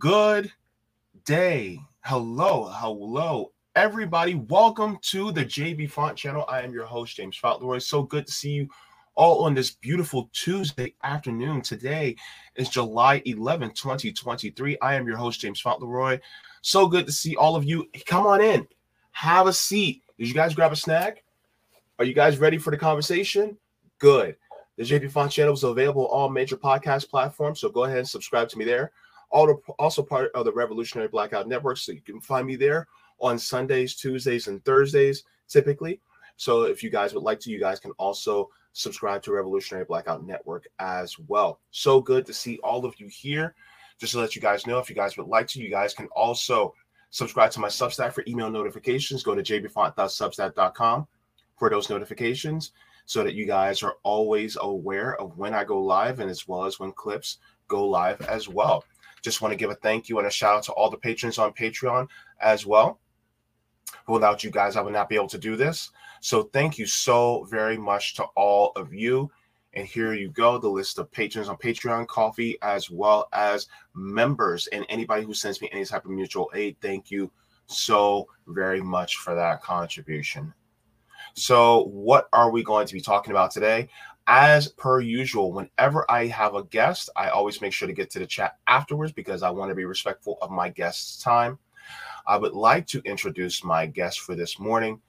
Good day. Hello, hello, everybody. Welcome to the JB Faunt channel. I am your host, James Fauntleroy. So good to see you all on this beautiful Tuesday afternoon. Today is July 11th, 2023. I am your host, James Fauntleroy. So good to see all of you. Come on in, have a seat. Did you guys grab a snack? Are you guys ready for the conversation? Good. The JB Faunt channel is available on all major podcast platforms, so go ahead and subscribe to me there also part of the Revolutionary Blackout Network. So you can find me there on Sundays, Tuesdays, and Thursdays typically. So if you guys would like to, you guys can also subscribe to Revolutionary Blackout Network as well. So good to see all of you here. Just to let you guys know, if you guys would like to, you guys can also subscribe to my Substack for email notifications. Go to jaybefaunt.substack.com for those notifications so that you guys are always aware of when I go live and as well as when clips go live as well. Just want to give a thank you and a shout out to all the patrons on Patreon as well. Without you guys, I would not be able to do this. So thank you so very much to all of you. And here you go, the list of patrons on Patreon, Ko-fi, as well as members and anybody who sends me any type of mutual aid. Thank you so very much for that contribution. So, what are we going to be talking about today? As per usual, whenever I have a guest, I always make sure to get to the chat afterwards because I want to be respectful of my guest's time. I would like to introduce my guest for this morning.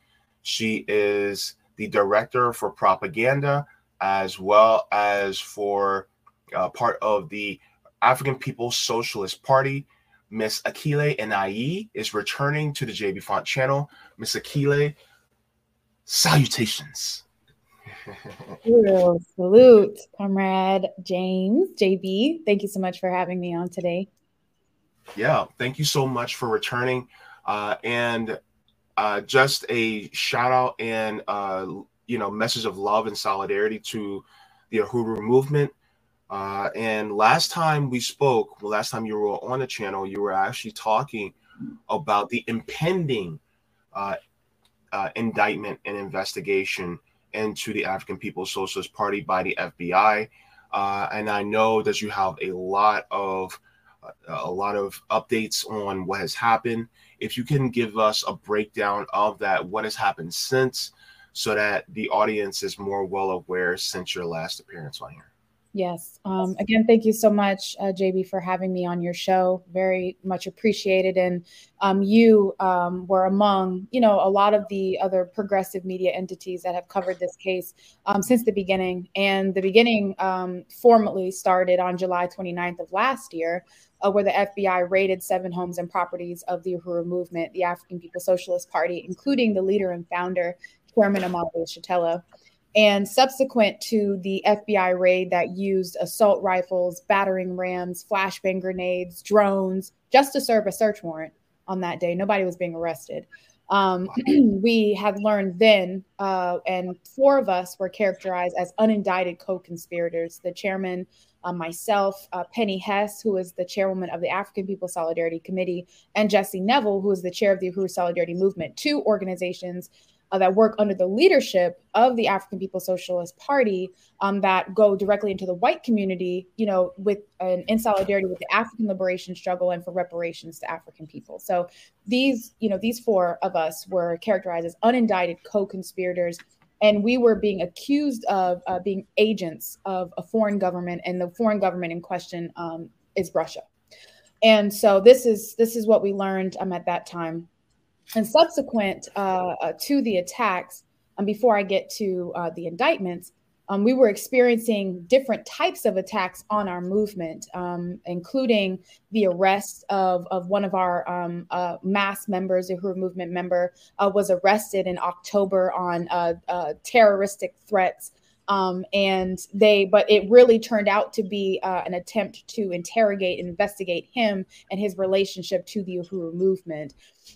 She is the director for propaganda as well as for uh, part of the African People's Socialist Party. Miss Akile Anai is returning to the JB Faunt channel. Miss Akile, salutations. Salute, comrade James, JB. Thank you so much for having me on today. Yeah, thank you so much for returning. Uh, and uh, just a shout out and uh, you know message of love and solidarity to the Uhuru movement. Uh, and last time we spoke, well, last time you were on the channel, you were actually talking about the impending uh, uh, indictment and investigation into the African People's Socialist Party by the FBI. Uh, and I know that you have a lot of uh, a lot of updates on what has happened. If you can give us a breakdown of that, what has happened since, so that the audience is more well aware since your last appearance on here. Yes. Um, again, thank you so much, uh, JB, for having me on your show. Very much appreciated. And um, you um, were among, you know, a lot of the other progressive media entities that have covered this case um, since the beginning. And the beginning um, formally started on July 29th of last year, uh, where the FBI raided seven homes and properties of the Uhuru movement, the African People Socialist Party, including the leader and founder, Chairman Omali Yeshitela. And subsequent to the FBI raid that used assault rifles, battering rams, flashbang grenades, drones, just to serve a search warrant on that day, nobody was being arrested. Um, we had learned then, uh, and four of us were characterized as unindicted co conspirators. The chairman, uh, myself, uh, Penny Hess, who is the chairwoman of the African People Solidarity Committee, and Jesse Neville, who is the chair of the Uhuru Solidarity Movement, two organizations uh, that work under the leadership of the African People's Socialist Party um, that go directly into the white community, you know, with an in solidarity with the African liberation struggle and for reparations to African people. So these, you know, these four of us were characterized as unindicted co-conspirators. And we were being accused of uh, being agents of a foreign government, and the foreign government in question um, is Russia. And so this is this is what we learned um, at that time and subsequent uh, uh, to the attacks, and um, before I get to uh, the indictments, um, we were experiencing different types of attacks on our movement, um, including the arrest of, of one of our um, uh, mass members, a movement member, uh, was arrested in October on uh, terroristic threats um, and they, but it really turned out to be uh, an attempt to interrogate and investigate him and his relationship to the Uhuru movement.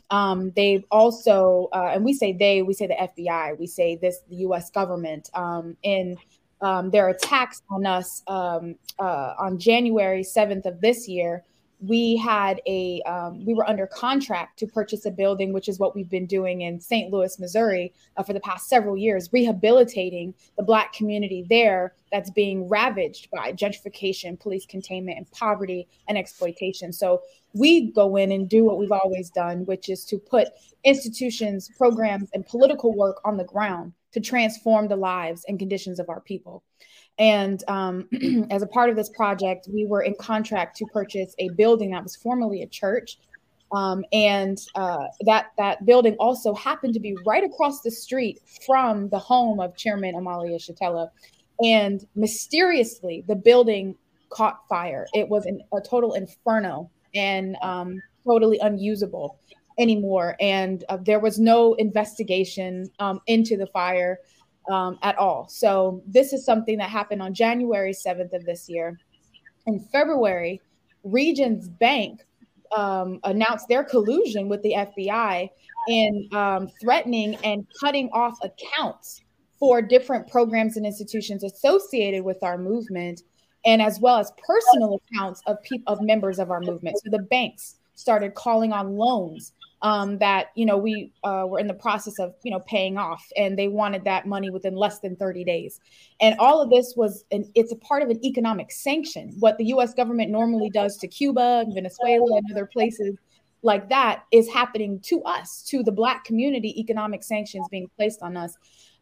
Um, they've also, uh, and we say they, we say the FBI, we say this, the U.S. government, um, in um, their attacks on us um, uh, on January 7th of this year we had a um, we were under contract to purchase a building which is what we've been doing in st louis missouri uh, for the past several years rehabilitating the black community there that's being ravaged by gentrification police containment and poverty and exploitation. So we go in and do what we've always done which is to put institutions programs and political work on the ground to transform the lives and conditions of our people and um, as a part of this project, we were in contract to purchase a building that was formerly a church. Um, and uh, that that building also happened to be right across the street from the home of Chairman Omali Yeshitela. And mysteriously, the building caught fire. It was an, a total inferno and um, totally unusable anymore. And uh, there was no investigation um, into the fire um, at all. So this is something that happened on January 7th of this year. In February, Regions Bank um, announced their collusion with the FBI in um, threatening and cutting off accounts for different programs and institutions associated with our movement, and as well as personal accounts of people of members of our movement. So the banks started calling on loans um, that you know we uh, were in the process of you know paying off, and they wanted that money within less than 30 days. And all of this was an it's a part of an economic sanction. What the U.S. government normally does to Cuba, and Venezuela, and other places like that is happening to us, to the Black community. Economic sanctions being placed on us.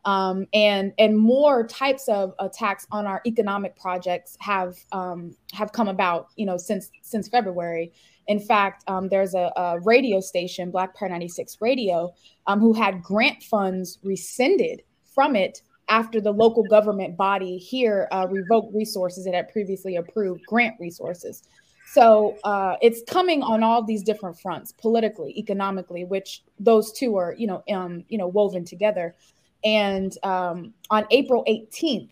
Um, and and more types of attacks on our economic projects have um, have come about, you know, since since February. In fact, um, there's a, a, radio station, Black Power 96 Radio, um, who had grant funds rescinded from it after the local government body here uh, revoked resources it had previously approved grant resources. So uh, it's coming on all these different fronts, politically, economically, which those two are, you know, um, you know, woven together. And um, on April 18th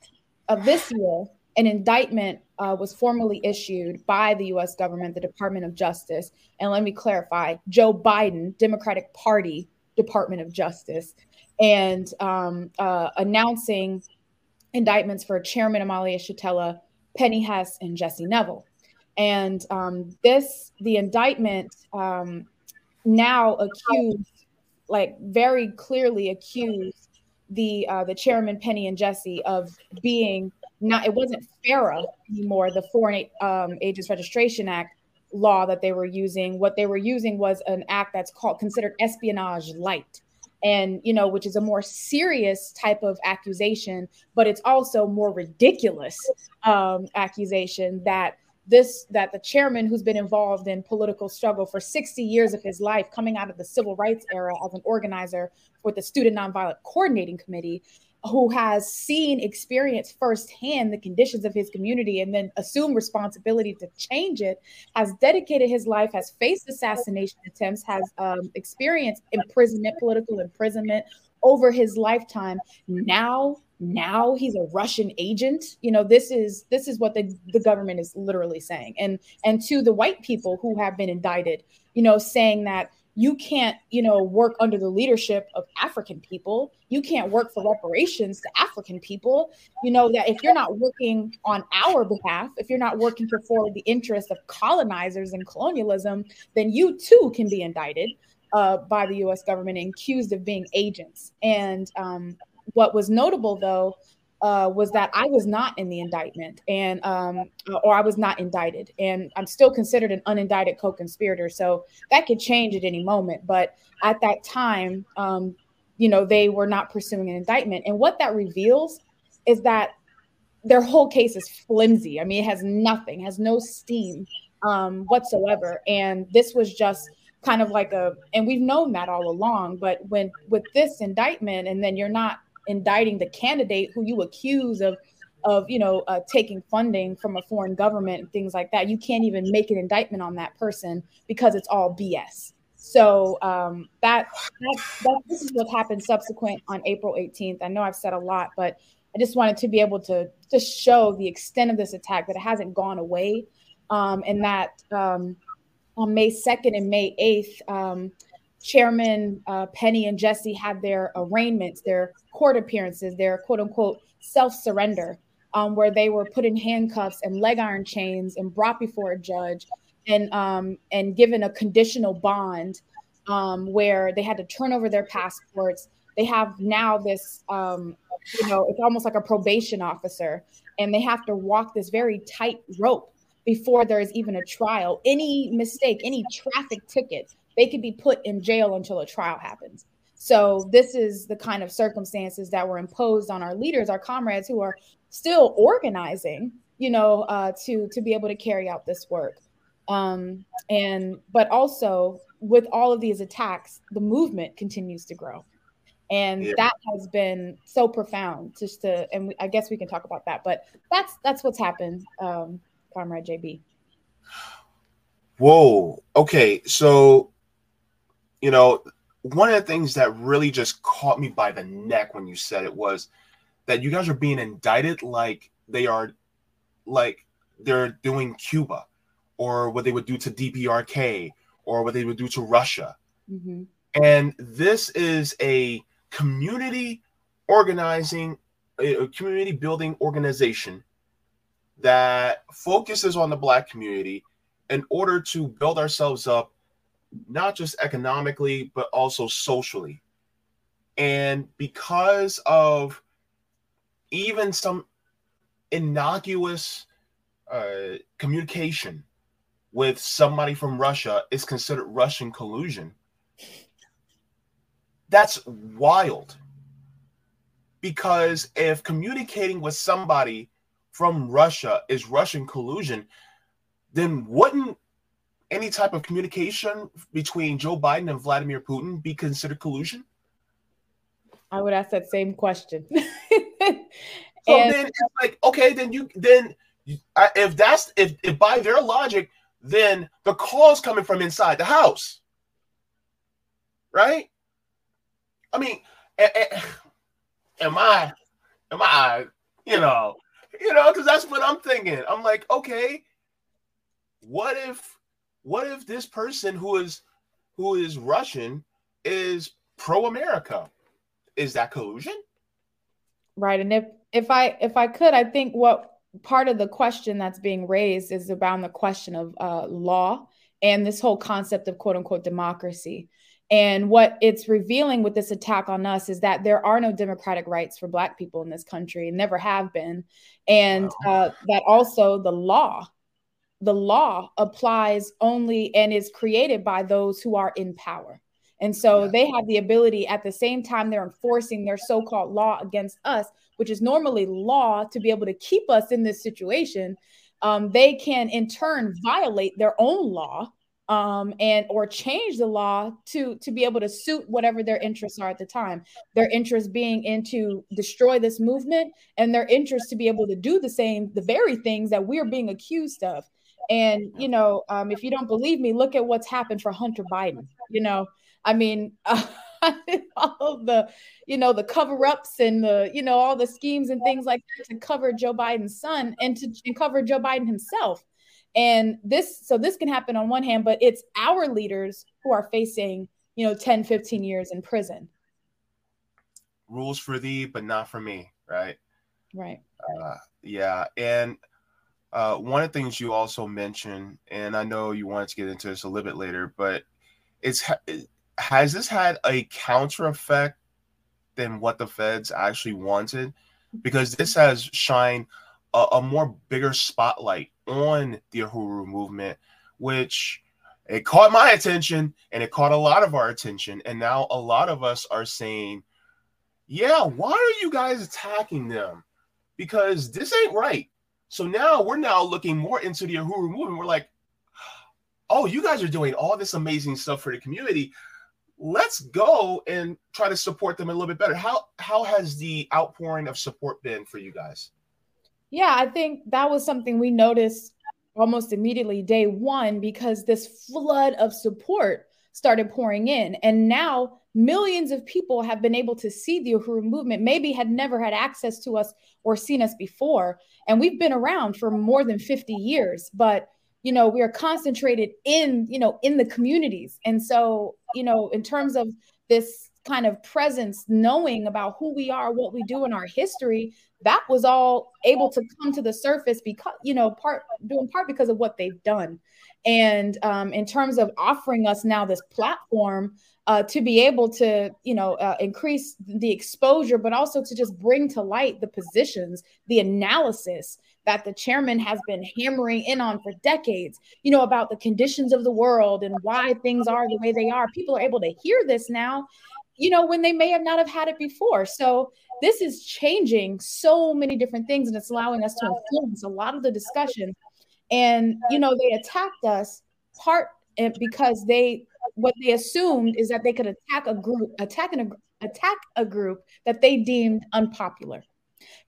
of this year, an indictment uh, was formally issued by the US government, the Department of Justice. And let me clarify Joe Biden, Democratic Party Department of Justice, and um, uh, announcing indictments for Chairman Omali Yeshitela, Penny Hess, and Jesse Neville. And um, this, the indictment um, now accused, like very clearly accused the uh, the chairman Penny and Jesse of being not it wasn't FARA anymore, the Foreign um, Agents Registration Act law that they were using. What they were using was an act that's called considered espionage light. And you know, which is a more serious type of accusation, but it's also more ridiculous um, accusation that this that the chairman who's been involved in political struggle for 60 years of his life coming out of the civil rights era as an organizer with the student nonviolent coordinating committee who has seen, experienced firsthand the conditions of his community and then assumed responsibility to change it, has dedicated his life, has faced assassination attempts, has um, experienced imprisonment, political imprisonment over his lifetime. Now, now he's a Russian agent. You know, this is this is what the, the government is literally saying. And and to the white people who have been indicted, you know, saying that you can't you know work under the leadership of african people. You can't work for reparations to african people. You know that if you're not working on our behalf if you're not working to forward the interests of colonizers and colonialism then you too can be indicted uh, by the us government and accused of being agents. And um, what was notable though uh, was that I was not in the indictment and um, or I was not indicted, and I'm still considered an unindicted co-conspirator. So that could change at any moment. But at that time, um, you know, they were not pursuing an indictment, and what that reveals is that their whole case is flimsy. I mean, it has nothing, has no steam um, whatsoever, and this was just kind of like a and we've known that all along but when with this indictment and then you're not indicting the candidate who you accuse of of you know uh, taking funding from a foreign government and things like that. You can't even make an indictment on that person because it's all bs so um, that, that, that this is what happened subsequent on april 18th i know i've said a lot but i just wanted to be able to just show the extent of this attack that it hasn't gone away. Um, and that um, on may 2nd and may 8th um, Chairman uh, Penny and Jesse had their arraignments, their court appearances, their quote unquote self surrender, um, where they were put in handcuffs and leg iron chains and brought before a judge and um, and given a conditional bond um, where they had to turn over their passports. They have now this, um, you know, it's almost like a probation officer, and they have to walk this very tight rope before there is even a trial. Any mistake, any traffic ticket, they could be put in jail until a trial happens. So this is the kind of circumstances that were imposed on our leaders, our comrades who are still organizing, you know, uh, to to be able to carry out this work. Um, and but also with all of these attacks, the movement continues to grow, and yeah. that has been so profound. Just to, and we, I guess we can talk about that, but that's that's what's happened, um, Comrade JB. Whoa. Okay. So you know, one of the things that really just caught me by the neck when you said it was that you guys are being indicted like they are like they're doing Cuba or what they would do to DPRK or what they would do to Russia. Mm-hmm. And this is a community organizing, a community building organization that focuses on the Black community in order to build ourselves up not just economically, but also socially. And because of even some innocuous uh, communication with somebody from Russia is considered Russian collusion. That's wild. Because if communicating with somebody from Russia is Russian collusion, then wouldn't any type of communication between Joe Biden and Vladimir Putin be considered collusion? I would ask that same question. so and- then it's like, okay, then you then if that's if, if by their logic, then the calls coming from inside the house, right? I mean, am I, am I, you know, you know, because that's what I'm thinking. I'm like, okay, what if what if this person who is who is Russian is pro-America? Is that collusion? Right. And if if I if I could, I think what part of the question that's being raised is around the question of uh, law and this whole concept of quote unquote democracy. And what it's revealing with this attack on us is that there are no democratic rights for Black people in this country, and never have been. And wow. uh, that also the law the law applies only and is created by those who are in power. And so yeah. they have the ability at the same time they're enforcing their so called law against us, which is normally law to be able to keep us in this situation. Um, they can in turn violate their own law um, and or change the law to to be able to suit whatever their interests are at the time. Their interest being into destroy this movement, and their interest to be able to do the same, the very things that we're being accused of. And you know, um, if you don't believe me, look at what's happened for Hunter Biden. You know, I mean, uh, all the you know the cover ups and the you know all the schemes and things like that to cover Joe Biden's son and to and cover Joe Biden himself. And this, so this can happen on one hand, but it's our leaders who are facing, you know, 10, 15 years in prison. Rules for thee, but not for me, right? Right. Uh, yeah. And uh, one of the things you also mentioned, and I know you wanted to get into this a little bit later, but it's has this had a counter effect than what the feds actually wanted? Because this has shined a, a more bigger spotlight on the Uhuru movement, which it caught my attention and it caught a lot of our attention. And now a lot of us are saying, yeah, why are you guys attacking them? Because this ain't right. So now we're now looking more into the Uhuru movement. We're like, oh, you guys are doing all this amazing stuff for the community. Let's go and try to support them a little bit better. How how has the outpouring of support been for you guys? Yeah, I think that was something we noticed almost immediately day one because this flood of support started pouring in. And now millions of people have been able to see the Uhuru movement, maybe had never had access to us or seen us before. And we've been around for more than 50 years, but you know, we are concentrated in, you know, in the communities. And so, you know, in terms of this kind of presence, knowing about who we are, what we do in our history, that was all able to come to the surface because, you know, part doing part because of what they've done. And um, in terms of offering us now this platform uh, to be able to, you know, uh, increase the exposure, but also to just bring to light the positions, the analysis that the chairman has been hammering in on for decades, you know, about the conditions of the world and why things are the way they are. People are able to hear this now, you know, when they may have not have had it before. So this is changing so many different things and it's allowing us to influence a lot of the discussion. And, you know, they attacked us part eh, because they what they assumed is that they could attack a group, attack an attack a group that they deemed unpopular,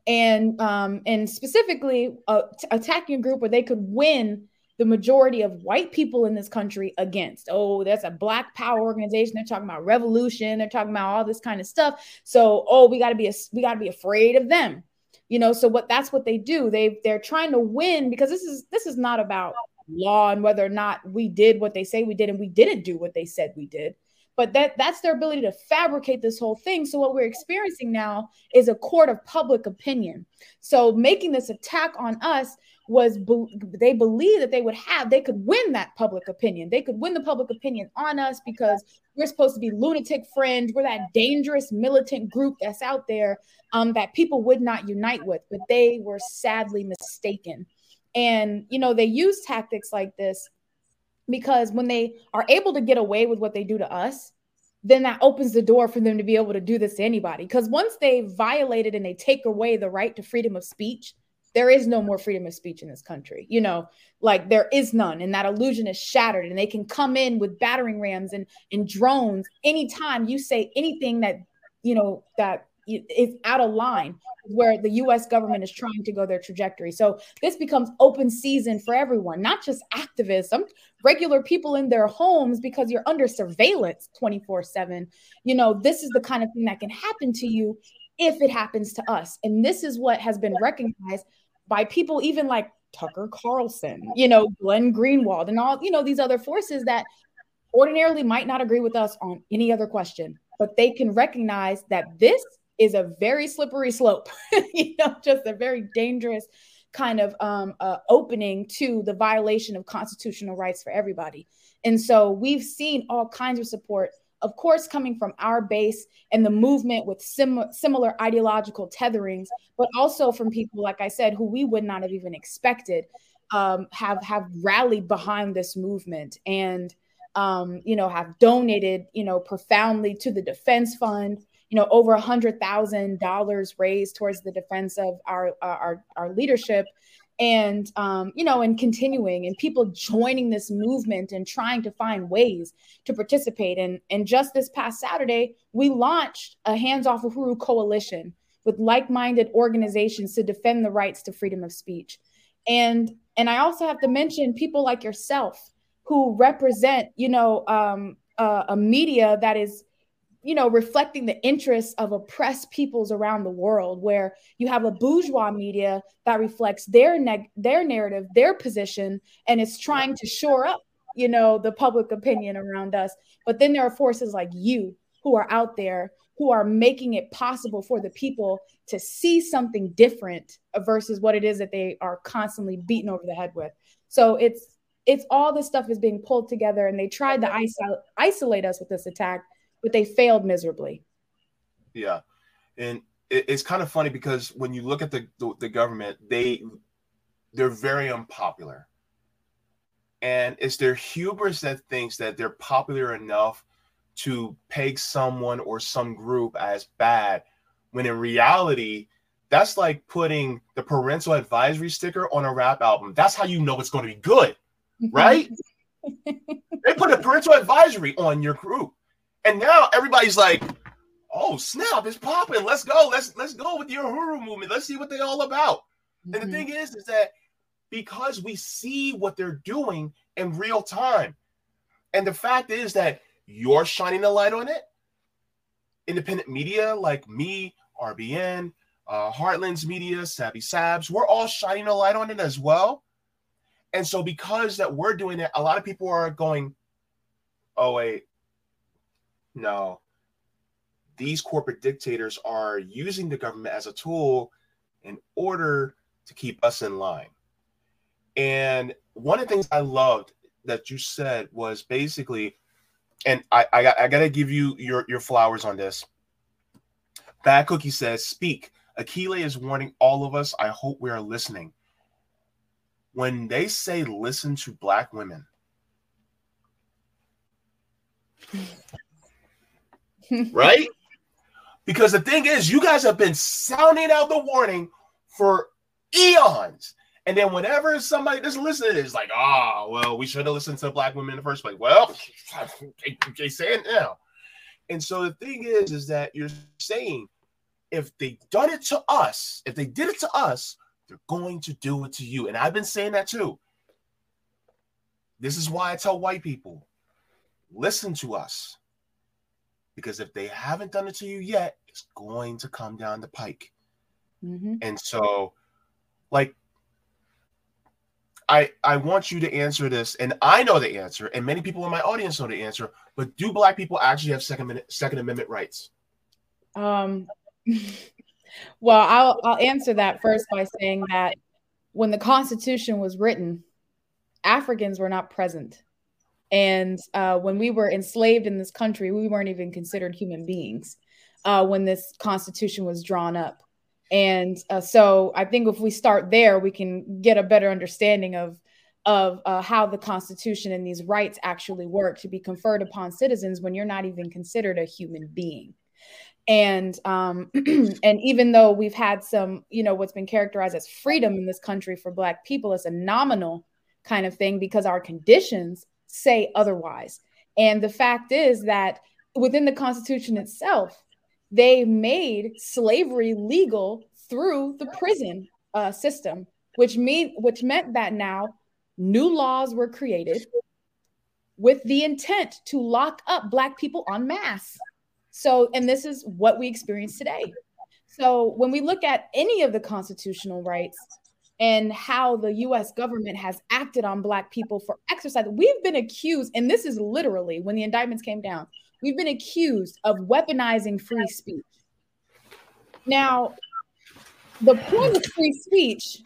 and um, and specifically uh, attacking a group where they could win the majority of white people in this country against. Oh, that's a black power organization. They're talking about revolution. They're talking about all this kind of stuff. So, oh, we got to be a, we got to be afraid of them. You know, so what that's what they do. They they're trying to win because this is this is not about law and whether or not we did what they say we did and we didn't do what they said we did but that that's their ability to fabricate this whole thing so what we're experiencing now is a court of public opinion so making this attack on us was be- they believe that they would have they could win that public opinion. They could win the public opinion on us because we're supposed to be lunatic fringe we're that dangerous militant group that's out there um, that people would not unite with but they were sadly mistaken. And, you know, they use tactics like this because when they are able to get away with what they do to us, then that opens the door for them to be able to do this to anybody. Because once they violated and they take away the right to freedom of speech, there is no more freedom of speech in this country. You know, like there is none, and that illusion is shattered. And they can come in with battering rams and, and drones anytime you say anything that, you know, that is out of line where the US government is trying to go their trajectory. So this becomes open season for everyone, not just activism, regular people in their homes because you're under surveillance 24/7. You know, this is the kind of thing that can happen to you if it happens to us. And this is what has been recognized by people even like Tucker Carlson, you know, Glenn Greenwald and all, you know, these other forces that ordinarily might not agree with us on any other question, but they can recognize that this is a very slippery slope, you know, just a very dangerous kind of um, uh, opening to the violation of constitutional rights for everybody. And so we've seen all kinds of support, of course, coming from our base and the movement with sim- similar ideological tetherings, but also from people, like I said, who we would not have even expected um, have have rallied behind this movement and um, you know have donated you know profoundly to the defense fund you know, over a hundred thousand dollars raised towards the defense of our our our leadership, and um, you know, and continuing, and people joining this movement and trying to find ways to participate. And and just this past Saturday, we launched a Hands Off Uhuru coalition with like-minded organizations to defend the rights to freedom of speech. And and I also have to mention people like yourself who represent, you know, um, a media that is you know, reflecting the interests of oppressed peoples around the world, where you have a bourgeois media that reflects their neg- their narrative, their position, and it's trying to shore up, you know, the public opinion around us. But then there are forces like you who are out there who are making it possible for the people to see something different versus what it is that they are constantly beaten over the head with. So it's it's all this stuff is being pulled together and they tried to iso- isolate us with this attack but they failed miserably. Yeah. And it, it's kind of funny because when you look at the, the, the government they they're very unpopular. And it's their hubris that thinks that they're popular enough to peg someone or some group as bad when in reality that's like putting the parental advisory sticker on a rap album. That's how you know it's going to be good right? they put a parental advisory on your group, and now everybody's like, "Oh snap! It's popping. Let's go. Let's let's go with your Uhuru movement. Let's see what they're all about." Mm-hmm. And the mm-hmm. thing is, is that because we see what they're doing in real time, and the fact is that you're shining a light on it. Independent media like me, RBN, uh, Heartlands Media, Savvy Sabs, we're all shining a light on it as well. And so because that we're doing it, a lot of people are going, oh wait, no. These corporate dictators are using the government as a tool in order to keep us in line. And one of the things I loved that you said was basically, and I I, got, I gotta give you your your flowers on this. Bad Cookie says, "Speak." Akile is warning all of us. I hope we are listening when they say listen to black women, right? Because the thing is, you guys have been sounding out the warning for eons. And then whenever somebody doesn't listen to like, ah, oh, well, we should have listened to black women in the first place. Well, they say it now. And so the thing is, is that you're saying if they done it to us, if they did it to us, they're going to do it to you. And I've been saying that too. This is why I tell white people listen to us. Because if they haven't done it to you yet, it's going to come down the pike. Mm-hmm. And so, like, I I want you to answer this, and I know the answer, and many people in my audience know the answer. But do Black people actually have second minute, Second Amendment rights? Um, Well, I'll I'll answer that first by saying that when the Constitution was written, Africans were not present. And uh, when we were enslaved in this country, we weren't even considered human beings uh, when this Constitution was drawn up. And uh, so I think if we start there, we can get a better understanding of of uh, how the Constitution and these rights actually work to be conferred upon citizens when you're not even considered a human being and um, and even though we've had some you know what's been characterized as freedom in this country for black people it's a nominal kind of thing because our conditions say otherwise. And the fact is that within the constitution itself they made slavery legal through the prison uh, system which mean which meant that now new laws were created with the intent to lock up black people en masse. So, and this is what we experience today. So, when we look at any of the constitutional rights and how the US government has acted on Black people for exercise, we've been accused, and this is literally when the indictments came down, we've been accused of weaponizing free speech. Now, the point of free speech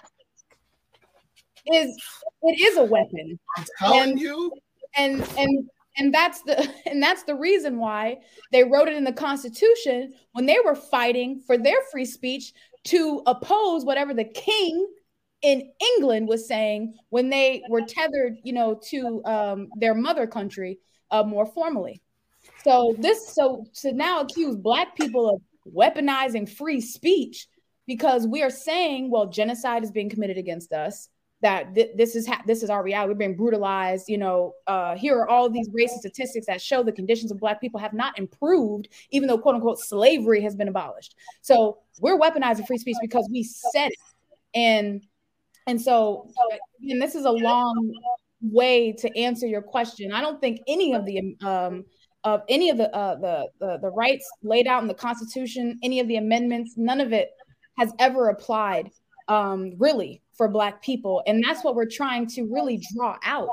is it is a weapon. I'm telling and, you. And and and that's the and that's the reason why they wrote it in the constitution when they were fighting for their free speech to oppose whatever the king in england was saying when they were tethered you know to um, their mother country uh, more formally so this so to now accuse black people of weaponizing free speech because we are saying well genocide is being committed against us that th- this is ha- this is our reality. We're being brutalized. You know, uh, here are all these racist statistics that show the conditions of Black people have not improved, even though quote unquote slavery has been abolished. So we're weaponizing free speech because we said it, and and so and this is a long way to answer your question. I don't think any of the um, of any of the, uh, the, the the rights laid out in the Constitution, any of the amendments, none of it has ever applied um, really for Black people, and that's what we're trying to really draw out.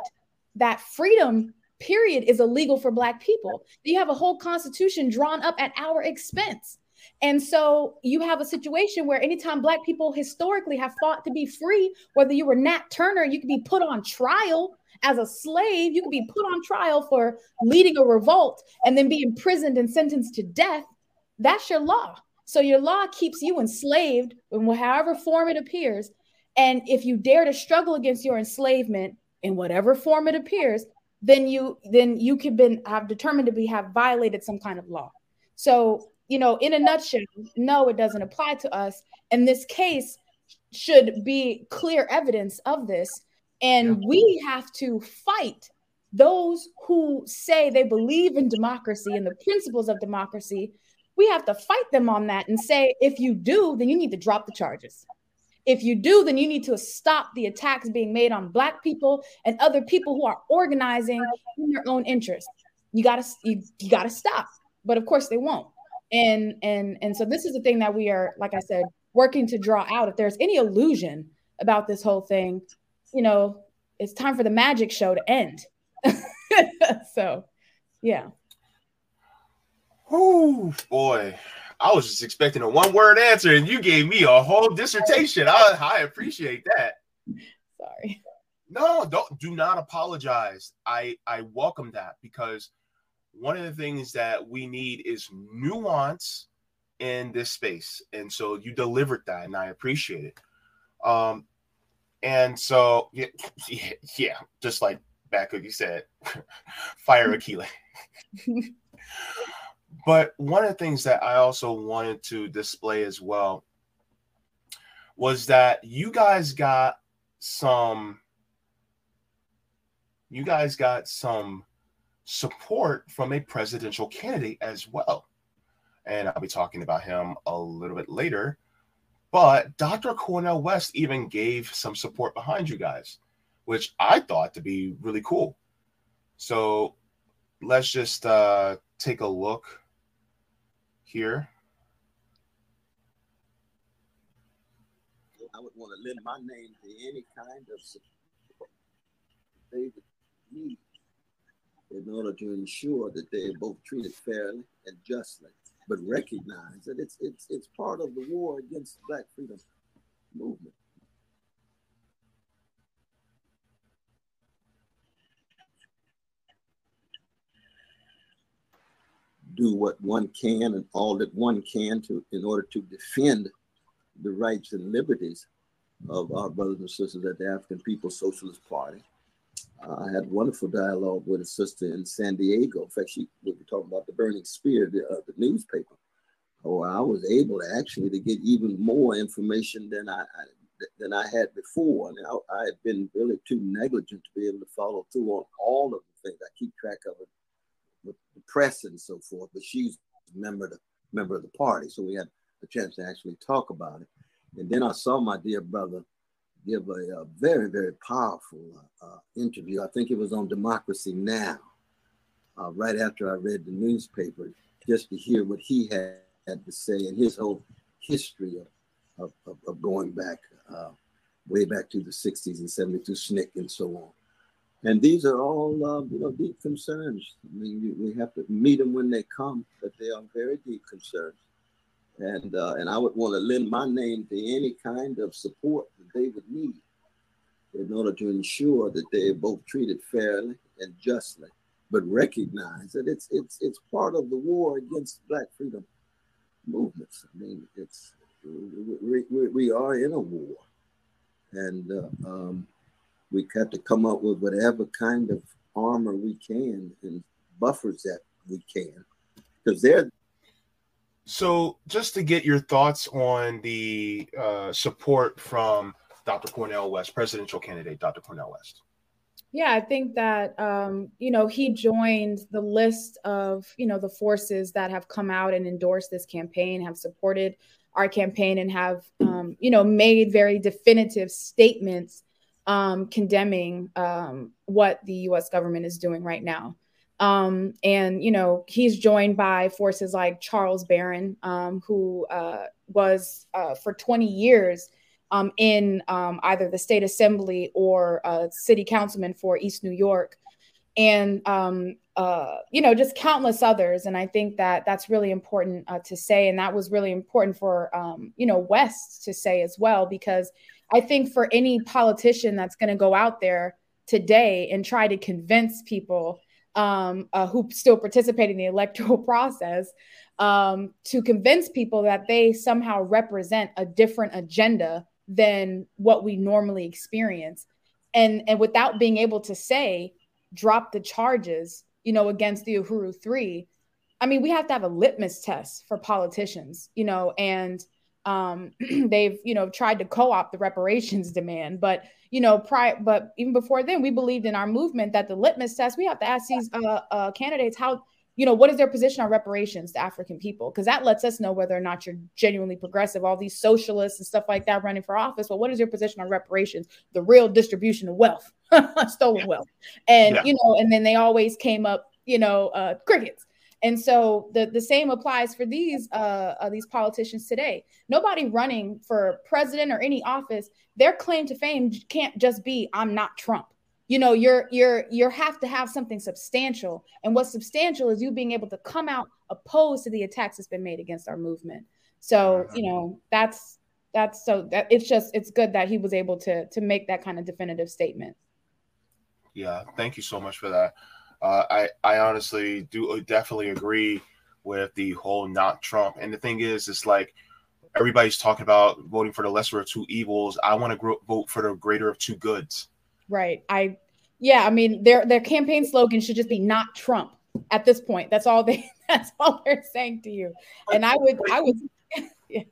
That freedom period is illegal for Black people. You have a whole Constitution drawn up at our expense. And so you have a situation where anytime Black people historically have fought to be free, whether you were Nat Turner, you could be put on trial as a slave. You could be put on trial for leading a revolt and then be imprisoned and sentenced to death. That's your law. So your law keeps you enslaved in however form it appears. And if you dare to struggle against your enslavement in whatever form it appears, then you then you could been have determined to be have violated some kind of law. So you know, in a nutshell, no, it doesn't apply to us. And this case should be clear evidence of this. And yeah. we have to fight those who say they believe in democracy and the principles of democracy. We have to fight them on that and say, if you do, then you need to drop the charges. If you do, then you need to stop the attacks being made on Black people and other people who are organizing in their own interest. You gotta you, you gotta stop. But of course they won't and and and so this is the thing that we are like i said working to draw out. If there's any illusion about this whole thing you know it's time for the magic show to end. So yeah. Oh boy. I was just expecting a one word answer and you gave me a whole dissertation. I, I appreciate that. Sorry. No don't do not apologize. I i welcome that because one of the things that we need is nuance in this space. And so you delivered that, and I appreciate it. Um, and so yeah, yeah, just like back what you said, fire Akile. but one of the things that I also wanted to display as well was that you guys got some you guys got some support from a presidential candidate as well. And I'll be talking about him a little bit later. But Dr. Cornel West even gave some support behind you guys, which I thought to be really cool. So let's just uh, take a look here. I would want to lend my name to any kind of support they would need in order to ensure that they are both treated fairly and justly, but recognize that it's it's it's part of the war against the Black freedom movement. Do what one can and all that one can to in order to defend the rights and liberties of our brothers and sisters at the African People's Socialist Party I had wonderful dialogue with a sister in San Diego. In fact, she we were talking about the Burning Spear, the, uh, the newspaper. Oh, I was able to actually to get even more information than I, I than I had before. And I, I, had been really too negligent to be able to follow through on all of the things. I keep track of it with the press and so forth. But she's a member of the member of the party, so we had a chance to actually talk about it. And then I saw my dear brother give a, a very, very powerful uh, uh, interview. I think it was on Democracy Now! Uh, right after I read the newspaper, just to hear what he had, had to say and his whole history of, of, of going back uh, way back to the 60s and 70s to SNCC and so on. And these are all, uh, you know, deep concerns. I mean, we have to meet them when they come, but they are very deep concerns and uh, and I would want to lend my name to any kind of support that they would need in order to ensure that they are both treated fairly and justly, but recognize that it's it's it's part of the war against Black freedom movements. I mean, it's we, we, we are in a war, and uh, um, we have to come up with whatever kind of armor we can and buffers that we can, because they're so, just to get your thoughts on the uh, support from Dr. Cornel West, presidential candidate Dr. Cornel West. Yeah, I think that um, you know he joined the list of you know the forces that have come out and endorsed this campaign, have supported our campaign, and have um, you know made very definitive statements um, condemning um, what the U.S. government is doing right now. Um, and you know, he's joined by forces like Charles Barron, um, who uh, was uh, for 20 years um, in um, either the state assembly or a city councilman for East New York, and um, uh, you know, just countless others. And I think that that's really important uh, to say, and that was really important for um, you know West to say as well, because I think for any politician that's going to go out there today and try to convince people um, uh, who still participate in the electoral process um, to convince people that they somehow represent a different agenda than what we normally experience. And and without being able to say drop the charges you know against the uhuru 3 i mean we have to have a litmus test for politicians you know and um, they've you know tried to co-opt the reparations demand. But you know prior but even before then we believed in our movement that the litmus test we have to ask these uh, uh, candidates how you know what is their position on reparations to african people? Because that lets us know whether or not you're genuinely progressive. All these socialists and stuff like that running for office. Well what is your position on reparations? The real distribution of wealth stolen wealth. And yeah. you know and then they always came up you know uh, crickets and so the, the same applies for these uh, uh, these politicians today. Nobody running for president or any office, their claim to fame can't just be "I'm not Trump." You know, you're you're you have to have something substantial, and what's substantial is you being able to come out opposed to the attacks that's been made against our movement. So you know that's that's so that it's just it's good that he was able to to make that kind of definitive statement. Yeah, thank you so much for that. Uh, I I honestly do uh, definitely agree with the whole not Trump. And the thing is, it's like everybody's talking about voting for the lesser of two evils. I want to gr- vote for the greater of two goods. Right. I yeah. I mean, their their campaign slogan should just be not Trump. At this point, that's all they that's all they're saying to you. And I would I would yeah.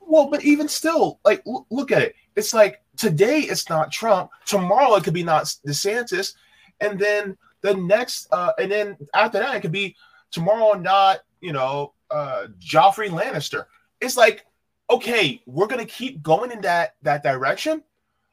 Well, but even still, like l- look at it. It's like today it's not Trump. Tomorrow it could be not DeSantis, and then the next, uh, and then after that, it could be tomorrow, not you know, uh, Joffrey Lannister. It's like, okay, we're gonna keep going in that that direction.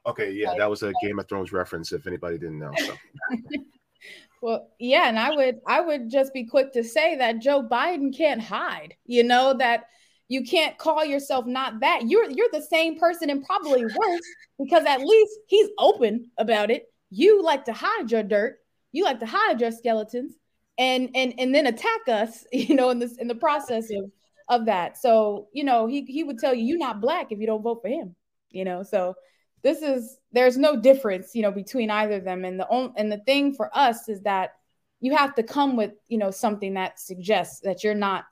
Okay, yeah, that was a Game of Thrones reference. If anybody didn't know, so. well, yeah, and I would I would just be quick to say that Joe Biden can't hide. You know that you can't call yourself not that. You're you're the same person and probably worse because at least he's open about it. You like to hide your dirt you like to hide your skeletons and and and then attack us, you know, in this in the process of of that. So, you know, he he would tell you you're not black if you don't vote for him, you know. So this is there's no difference, you know, between either of them. And the only and the thing for us is that you have to come with, you know, something that suggests that you're not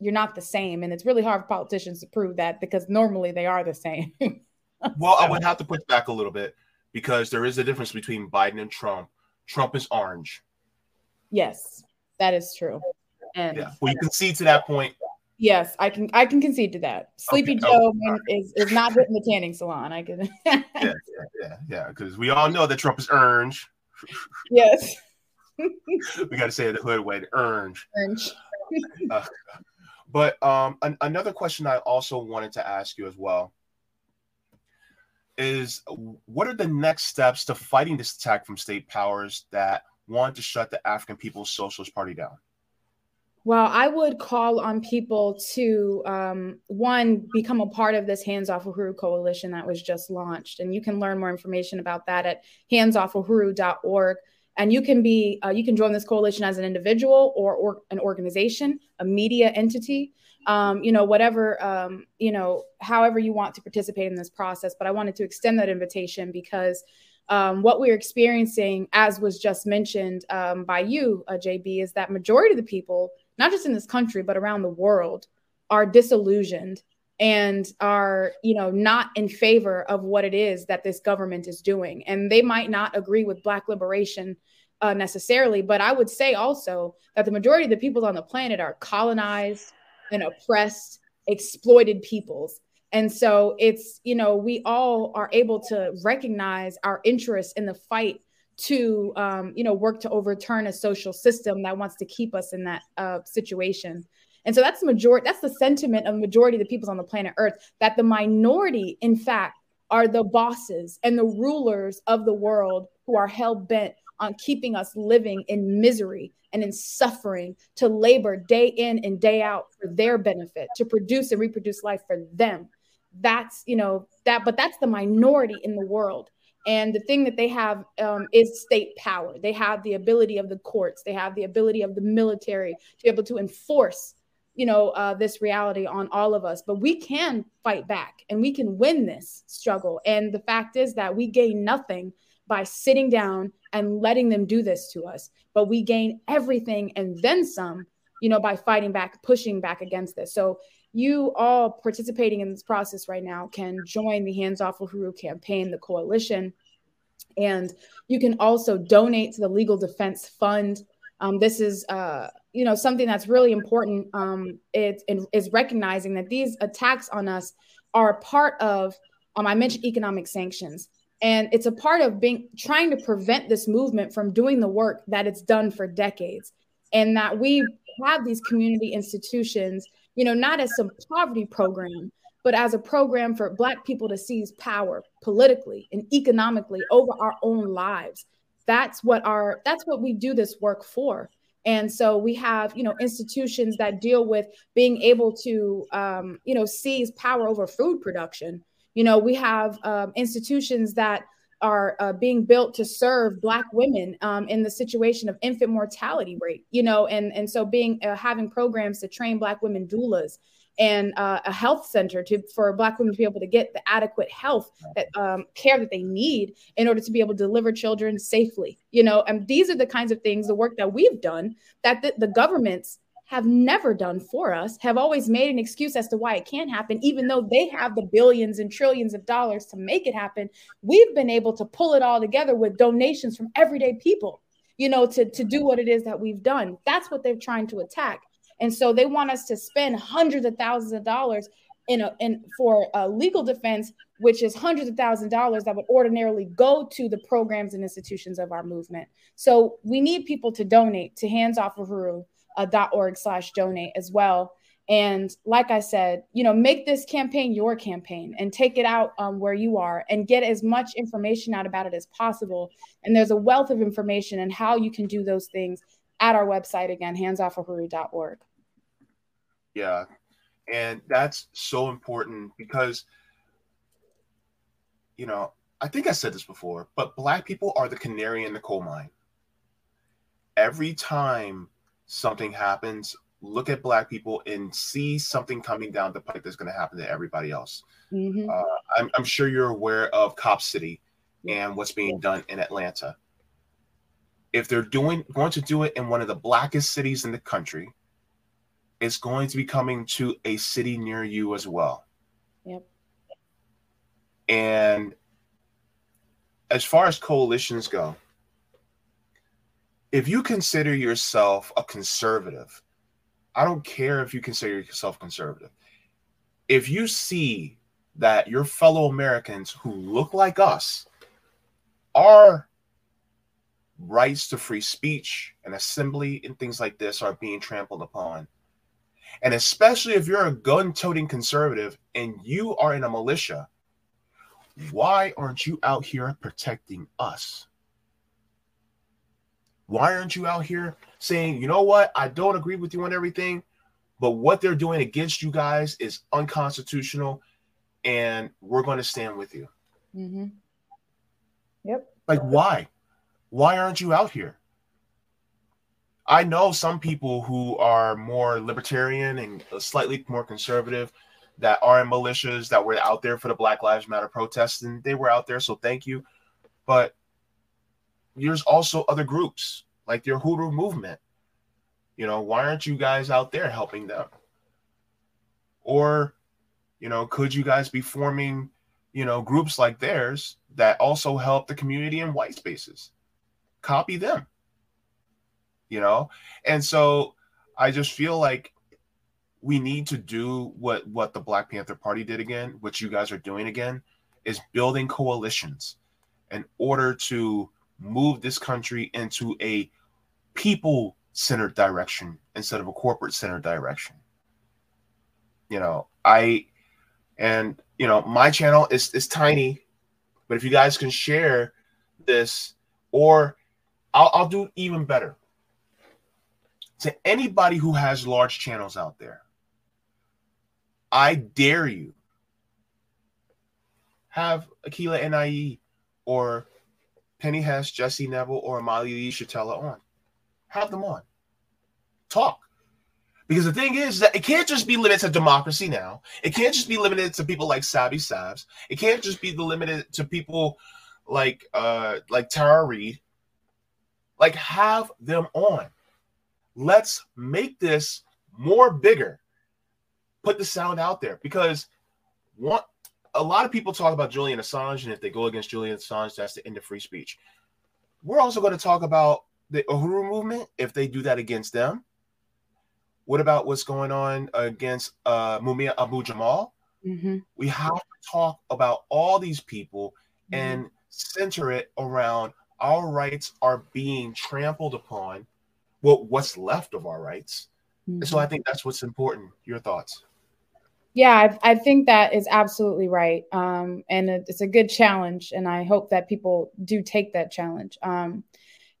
you're not the same. And it's really hard for politicians to prove that because normally they are the same. well, I would have to push back a little bit because there is a difference between Biden and Trump Trump is orange. Yes, that is true. And yeah, well, you can concede to that point. Yes, I can. I can concede to that. Sleepy okay. Joe oh, right. is is not in the tanning salon. I can. yeah, yeah, yeah, yeah. Because we all know that Trump is orange. Yes. we got to say it the hood way, orange. Orange. uh, but um, an- another question I also wanted to ask you as well is what are the next steps to fighting this attack from state powers that want to shut the African People's Socialist Party down? Well, I would call on people to um, one become a part of this Hands Off Uhuru coalition that was just launched, and you can learn more information about that at handsoffuhuru.org. And you can be uh, you can join this coalition as an individual or, or an organization, a media entity um, you know, whatever, um, you know, however you want to participate in this process. But I wanted to extend that invitation because um, what we're experiencing, as was just mentioned um, by you, uh, JB, is that majority of the people, not just in this country but around the world, are disillusioned and are you know not in favor of what it is that this government is doing and they might not agree with black liberation uh, necessarily but i would say also that the majority of the people on the planet are colonized and oppressed, exploited peoples. And so it's, you know, we all are able to recognize our interest in the fight to, um, you know, work to overturn a social system that wants to keep us in that uh, situation. And so that's the majority, that's the sentiment of the majority of the peoples on the planet Earth, that the minority, in fact, are the bosses and the rulers of the world who are hell bent on keeping us living in misery and in suffering to labor day in and day out for their benefit, to produce and reproduce life for them. That's, you know, that, but that's the minority in the world. And the thing that they have um, is state power. They have the ability of the courts, they have the ability of the military to be able to enforce you know uh, this reality on all of us but we can fight back and we can win this struggle and the fact is that we gain nothing by sitting down and letting them do this to us. But we gain everything and then some you know by fighting back pushing back against this. So you all participating in this process right now can join the hands off Uhuru campaign the coalition. And you can also donate to the legal defense fund. Um, this is uh, you know something that's really important. Um, it, it is recognizing that these attacks on us are part of um, i mentioned economic sanctions and it's a part of being trying to prevent this movement from doing the work that it's done for decades and that we have these community institutions you know not as some poverty program but as a program for black people to seize power politically and economically over our own lives that's what our that's what we do this work for and so we have, you know, institutions that deal with being able to, um, you know, seize power over food production. You know, we have um, institutions that are uh, being built to serve Black women um, in the situation of infant mortality rate. You know, and and so being uh, having programs to train Black women doulas and uh, a health center to for black women to be able to get the adequate health that, um, care that they need in order to be able to deliver children safely you know and these are the kinds of things the work that we've done that the, the governments have never done for us have always made an excuse as to why it can't happen even though they have the billions and trillions of dollars to make it happen we've been able to pull it all together with donations from everyday people you know to, to do what it is that we've done. That's what they're trying to attack. And so they want us to spend hundreds of thousands of dollars in a in for a legal defense, which is hundreds of thousands of dollars that would ordinarily go to the programs and institutions of our movement. So we need people to donate to org slash donate as well. And like I said, you know, make this campaign your campaign and take it out um, where you are and get as much information out about it as possible. And there's a wealth of information and how you can do those things at our website again, org. Yeah. And that's so important because, you know, I think I said this before, but Black people are the canary in the coal mine. Every time something happens, look at Black people and see something coming down the pipe that's going to happen to everybody else. Mm-hmm. Uh, I'm, I'm, sure you're aware of Cop City and what's being done in Atlanta. If they're doing going to do it in one of the blackest cities in the country, it's going to be coming to a city near you as well. Yep. And as far as coalitions go, if you consider yourself a conservative, I don't care if you consider yourself conservative. If you see that your fellow Americans who look like us our rights to free speech and assembly and things like this are being trampled upon, and especially if you're a gun toting conservative and you are in a militia, why aren't you out here protecting us? Why aren't you out here saying, you know what, I don't agree with you on everything, but what they're doing against you guys is unconstitutional and we're going to stand with you? Mm-hmm. Yep. Like, why? Why aren't you out here? I know some people who are more libertarian and slightly more conservative that are in militias that were out there for the Black Lives Matter protests, and they were out there, so thank you. But there's also other groups like your Uhuru movement. You know, why aren't you guys out there helping them? Or, you know, could you guys be forming, you know, groups like theirs that also help the community in white spaces? Copy them you know? And so I just feel like we need to do what what the Black Panther Party did again, what you guys are doing again, is building coalitions in order to move this country into a people centered direction instead of a corporate centered direction. You know, I and you know, my channel is is tiny, but if you guys can share this or I'll, I'll do even better. To anybody who has large channels out there, I dare you have Akile Anai or Penny Hess, Jesse Nevel, or Omali Yeshitela on. Have them on. Talk. Because the thing is that it can't just be limited to democracy now. It can't just be limited to people like Sabby Sabs. It can't just be limited to people like uh like Tara Reade. Like have them on. Let's make this more bigger. Put the sound out there because one a lot of people talk about Julian Assange, and if they go against Julian Assange, that's the end of free speech. We're also going to talk about the Uhuru movement if they do that against them. What about what's going on against uh, Mumia Abu Jamal? Mm-hmm. We have to talk about all these people mm-hmm. and center it around our rights are being trampled upon. Well, what's left of our rights? Mm-hmm. So I think that's what's important. Your thoughts? Yeah, I, I think that is absolutely right. Um, and it, it's a good challenge. And I hope that people do take that challenge. Um,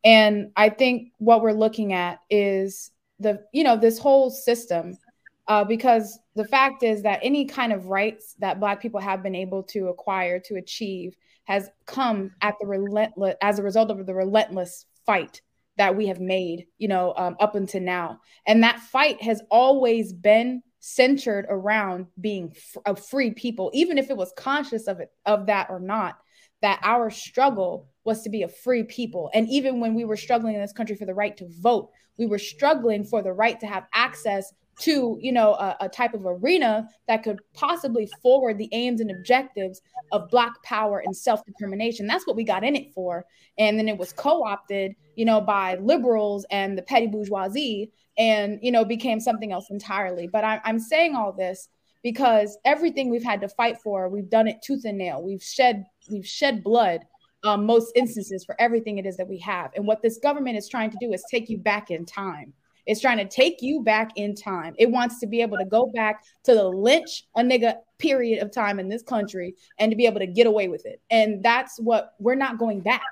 and I think what we're looking at is the, you know, this whole system, uh, because the fact is that any kind of rights that Black people have been able to acquire, to achieve, has come at the relentless, as a result of the relentless fight that we have made, you know, um, up until now. And that fight has always been centered around being a free people, even if it was conscious of it of that or not. That our struggle was to be a free people, and even when we were struggling in this country for the right to vote, we were struggling for the right to have access to you know a, a, type of arena that could possibly forward the aims and objectives of black power and self-determination. That's what we got in it for. And then it was co-opted you know by liberals and the petty bourgeoisie and you know became something else entirely. But I, i'm saying all this because everything we've had to fight for we've done it tooth and nail. We've shed we've shed blood um, most instances for everything it is that we have. And what this government is trying to do is take you back in time it's trying to take you back in time. It wants to be able to go back to the lynch a nigga period of time in this country and to be able to get away with it. And that's what we're not going back.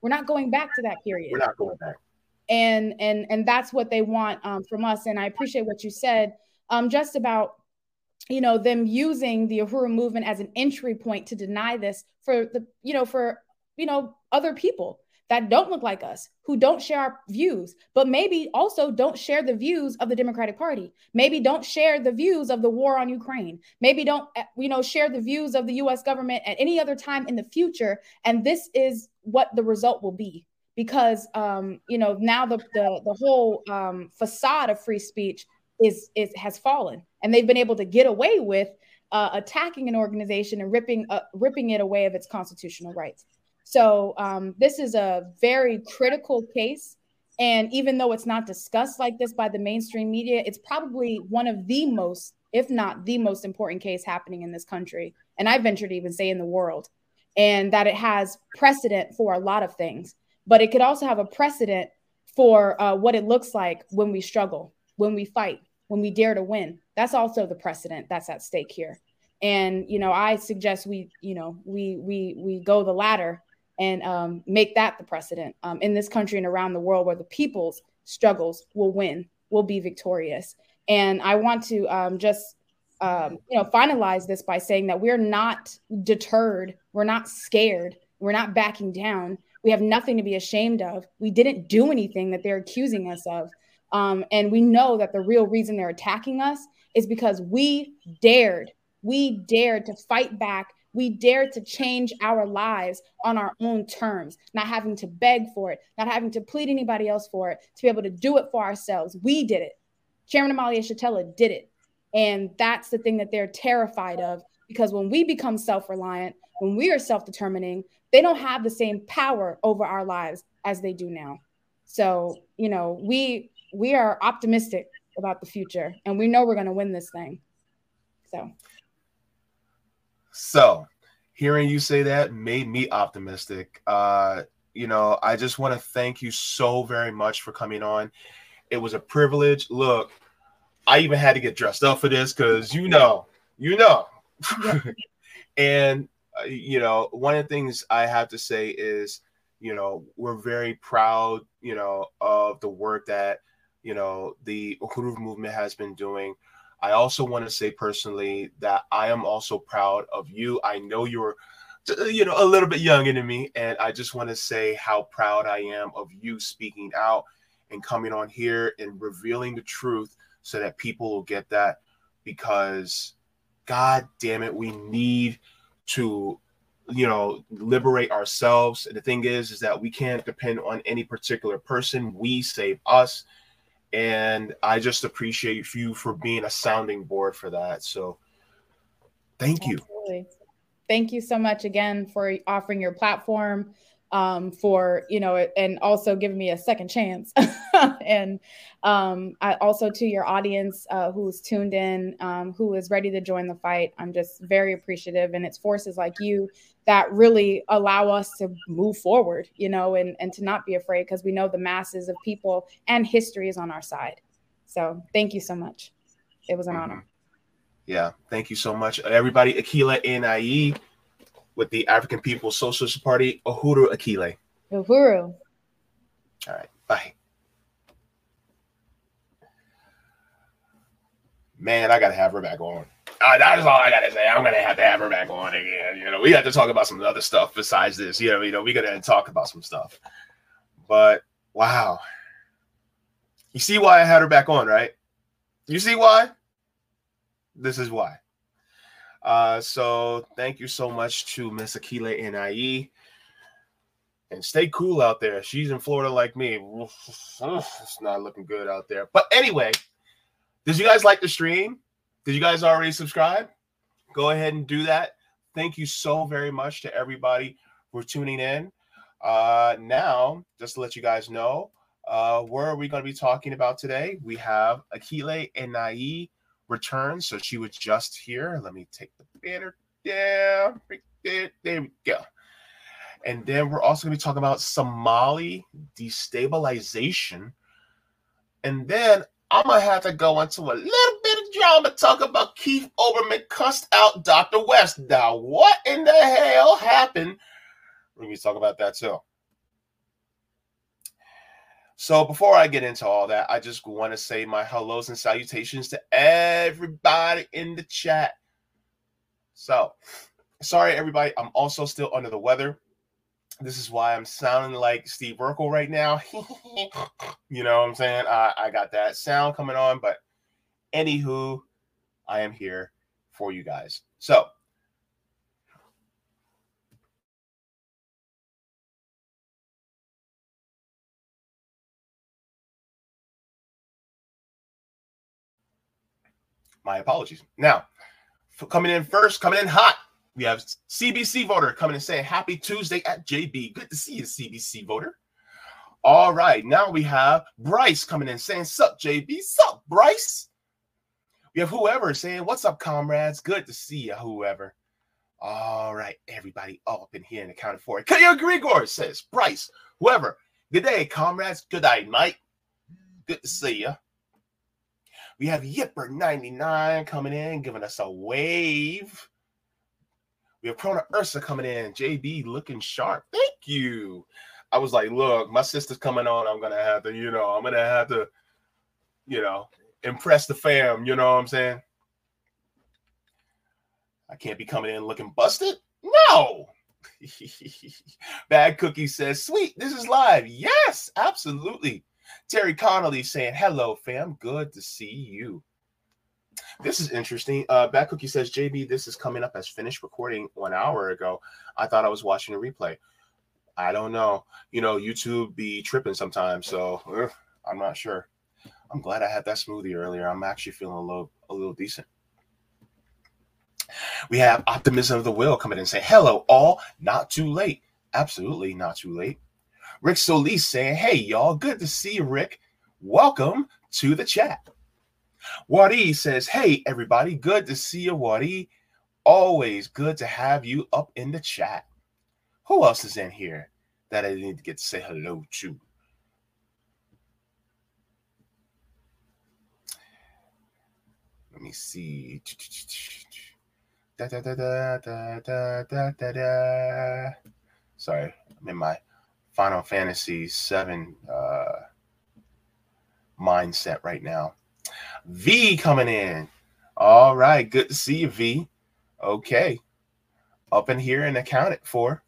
We're not going back to that period. We're not going back. And and and that's what they want um, from us. And I appreciate what you said um, just about you know them using the Uhuru movement as an entry point to deny this for the you know for you know other people that don't look like us, who don't share our views, but maybe also don't share the views of the Democratic Party. Maybe don't share the views of the war on Ukraine. Maybe don't eh, you know share the views of the US government at any other time in the future and this is what the result will be because um, you know now the the, the whole um, facade of free speech is is has fallen and they've been able to get away with uh, attacking an organization and ripping uh, ripping it away of its constitutional rights. So um, this is a very critical case. And even though it's not discussed like this by the mainstream media, it's probably one of the most, if not the most important case happening in this country. And I venture to even say in the world. And that it has precedent for a lot of things. But it could also have a precedent for uh, what it looks like when we struggle, when we fight, when we dare to win. That's also the precedent that's at stake here. And you know, I suggest we, you know, we we we go the latter and um, make that the precedent um, in this country and around the world where the people's struggles will win, will be victorious. And I want to um, just um, you know finalize this by saying that we're not deterred, we're not scared, we're not backing down. We have nothing to be ashamed of. We didn't do anything that they're accusing us of. Um, and we know that the real reason they're attacking us is because we dared, we dared to fight back we dare to change our lives on our own terms, not having to beg for it, not having to plead anybody else for it, to be able to do it for ourselves. We did it. Chairman Omali Yeshitela did it. And that's the thing that they're terrified of because when we become self reliant, when we are self determining, they don't have the same power over our lives as they do now. So, you know, we we are optimistic about the future and we know we're going to win this thing. So so, hearing you say that made me optimistic. Uh, you know, I just want to thank you so very much for coming on. It was a privilege. Look, I even had to get dressed up for this because you know, you know. and uh, you know, one of the things I have to say is you know, we're very proud, you know, of the work that, you know, the Uhuru movement has been doing. I also want to say personally that I am also proud of you. I know you're, you know, a little bit younger than me, and I just want to say how proud I am of you speaking out and coming on here and revealing the truth so that people will get that because god damn it we need to you know liberate ourselves. And the thing is is that we can't depend on any particular person. We save us and i just appreciate you for being a sounding board for that. So thank you. Absolutely. thank you so much again for offering your platform um, for you know and also giving me a second chance. And um, I, also to your audience uh, who's tuned in um, who is ready to join the fight i'm just very appreciative. And it's forces like you that really allow us to move forward you know and, and to not be afraid because we know the masses of people and history is on our side. So thank you so much. It was an mm-hmm. honor. Yeah thank you so much. Everybody Akile Anai with the African People's Socialist Party, Uhuru Akile. Uhuru. All right. Bye. Man, I gotta have her back on. Uh, that is all I gotta say. I'm gonna have to have her back on again. You know, we got to talk about some other stuff besides this. You know, you know, we gotta talk about some stuff. But wow, you see why I had her back on, right? You see why? This is why. Uh, so thank you so much to Miss Akile Anai. And stay cool out there. She's in Florida like me. It's not looking good out there. But anyway, did you guys like the stream? Did you guys already subscribe? Go ahead and do that. Thank you so very much to everybody for tuning in. Uh, now, just to let you guys know, uh, where are we going to be talking about today? We have Akile Anai return. So she was just here. Let me take the banner down. There, we go. And then we're also going to be talking about Somali destabilization. And then I'm going to have to go into a little bit of drama, talk about Keith Olbermann cussed out Dr. West. Now, what in the hell happened? We're going to talk about that too. So before I get into all that, I just want to say my hellos and salutations to everybody in the chat. So, sorry everybody, I'm also still under the weather. This is why I'm sounding like Steve Urkel right now. you know what I'm saying? I, I got that sound coming on, but anywho, I am here for you guys. So, My apologies. Now, coming in first, coming in hot, we have CBC voter coming and saying happy Tuesday at JB. Good to see you, CBC voter. All right, now we have Bryce coming in saying, Sup, JB? Sup, Bryce? We have whoever saying, What's up, comrades? Good to see you, whoever. All right, everybody all up in here and accounted for it. Kaya Grigor says, Bryce, whoever. Good day, comrades. Good night, Mike. Good to see you. We have Yipper99 coming in, giving us a wave. We have Prona Ursa coming in. JB looking sharp. Thank you. I was like, look, my sister's coming on. I'm gonna have to, you know, I'm gonna have to, you know, impress the fam. You know what I'm saying? I can't be coming in looking busted. No. Bad Cookie says, sweet, this is live. Yes, absolutely. Terry Connolly saying, Hello, fam. Good to see you. This is interesting. Uh, Bad Cookie says, JB, this is coming up as finished recording one hour ago. I thought I was watching a replay. I don't know. You know, YouTube be tripping sometimes, so I'm not sure. I'm glad I had that smoothie earlier. I'm actually feeling a little, a little decent. We have Optimism of the Will coming in and say, Hello, all. Not too late. Absolutely not too late. Rick Solis saying, Hey, y'all, good to see you, Rick. Welcome to the chat. Wadi says, Hey, everybody, good to see you, Wadi. Always good to have you up in the chat. Who else is in here that I need to get to say hello to? Let me see. Da, da, da, da, da, da, da, da. Sorry, I'm in my Final Fantasy VII uh, mindset right now. V coming in. All right, good to see you, V. Okay, up in here and accounted for.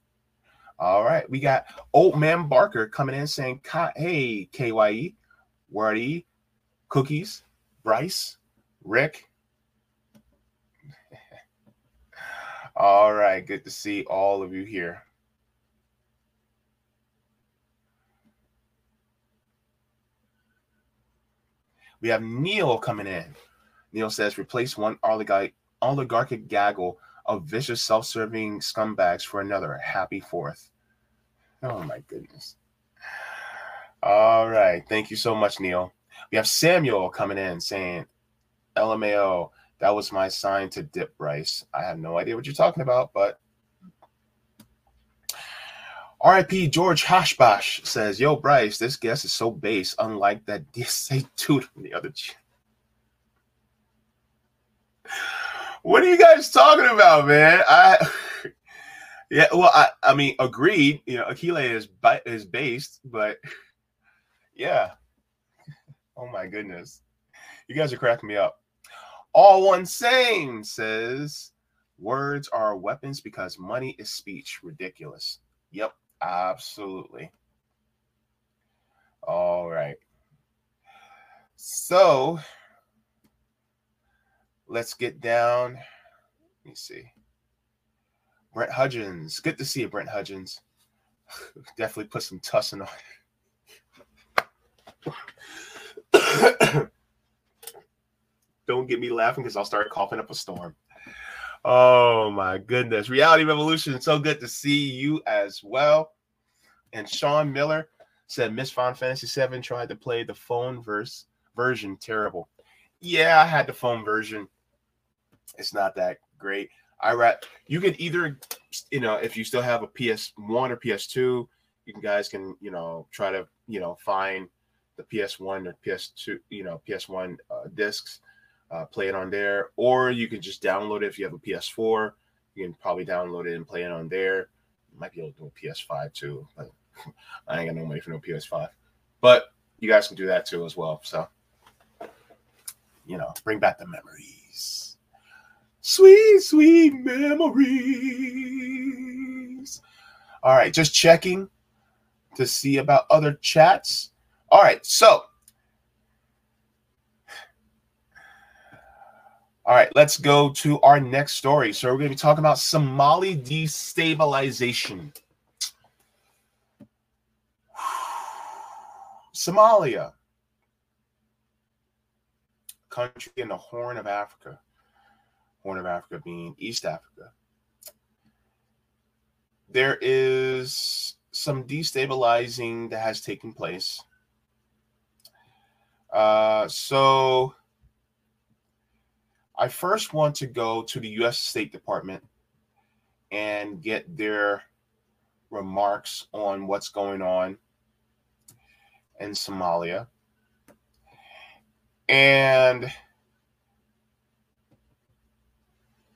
All right, we got Old Man Barker coming in saying, "Hey, KYE, Wordy, Cookies, Bryce, Rick." all right, good to see all of you here. We have Neil coming in. Neil says, replace one oligarch, oligarchic gaggle of vicious self-serving scumbags for another. Happy fourth. Oh my goodness. All right. Thank you so much, Neil. We have Samuel coming in saying, LMAO, that was my sign to dip Bryce. I have no idea what you're talking about, but RIP George Hashbash says, Yo, Bryce, this guest is so base, unlike that DSA dude from the other. Ch- what are you guys talking about, man? I yeah, well, I, I mean, agreed. You know, Akile is is based, but yeah. Oh my goodness, you guys are cracking me up. All one same says, words are weapons because money is speech. Ridiculous. Yep, Absolutely. All right. So let's get down. Let me see. Brent Hudgens. Good to see you, Brent Hudgens. Definitely put some tussin on. Don't get me laughing because I'll start coughing up a storm. Oh my goodness. Reality Revolution. So good to see you as well. And Sean Miller said Miss Final Fantasy 7 tried to play the phone verse version. Terrible. Yeah, I had the phone version. It's not that great. I rat you can either, you know, if you still have a PS1 or PS2, you guys can, you know, try to, you know, find the PS1 or PS2, you know, PS1 uh, discs uh, play it on there, or you can just download it if you have a PS4. You can probably download it and play it on there. You might be able to do a PS5 too, but I ain't got no money for no PS5. But you guys can do that too as well. So, you know, bring back the memories. Sweet, sweet memories. All right, just checking to see about other chats. All right, so All right, let's go to our next story. So we're going to be talking about Somali destabilization. Somalia, country in the Horn of Africa. Horn of Africa being East Africa. There is some destabilizing that has taken place. Uh, so I first want to go to the U.S. State Department and get their remarks on what's going on in Somalia. And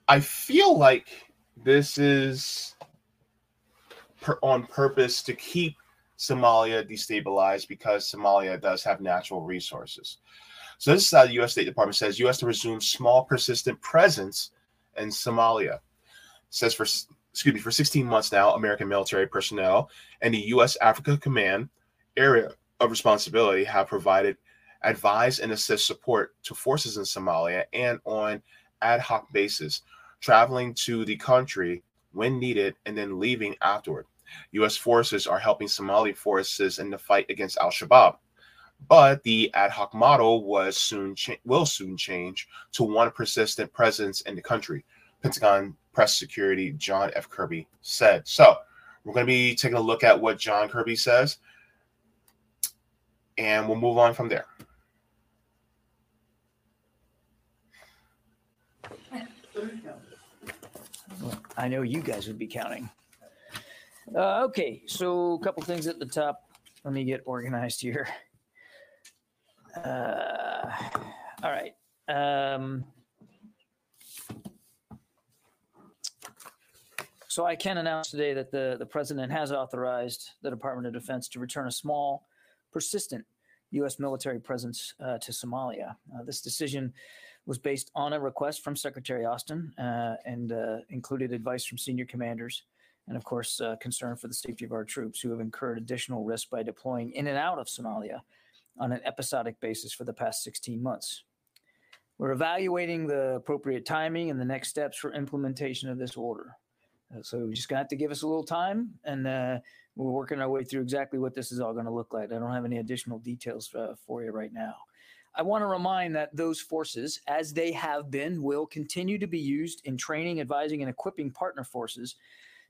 I feel like this is per- on purpose to keep Somalia destabilized because Somalia does have natural resources. So this is how the U.S. State Department says U.S. to resume small, persistent presence in Somalia. It says for excuse me for 16 months now, American military personnel and the U.S. Africa Command area of responsibility have provided advise and assist support to forces in Somalia and on ad hoc basis, traveling to the country when needed and then leaving afterward. U.S. forces are helping Somali forces in the fight against Al Shabaab. But the ad hoc model was soon cha- will soon change to one persistent presence in the country. Pentagon press security John F. Kirby said. So we're going to be taking a look at what John Kirby says, and we'll move on from there. I know you guys would be counting. Uh, okay, so a couple things at the top. Let me get organized here. Uh, all right. Um, So I can announce today that the, the president has authorized the Department of Defense to return a small, persistent U.S. military presence uh, to Somalia. Uh, this decision was based on a request from Secretary Austin uh, and uh, included advice from senior commanders and, of course, uh, concern for the safety of our troops who have incurred additional risk by deploying in and out of Somalia on an episodic basis for the past 16 months. We're evaluating the appropriate timing and the next steps for implementation of this order. Uh, so we're just gonna have to give us a little time, and uh, we're working our way through exactly what this is all going to look like. I don't have any additional details uh, for you right now. I want to remind that those forces, as they have been, will continue to be used in training, advising, and equipping partner forces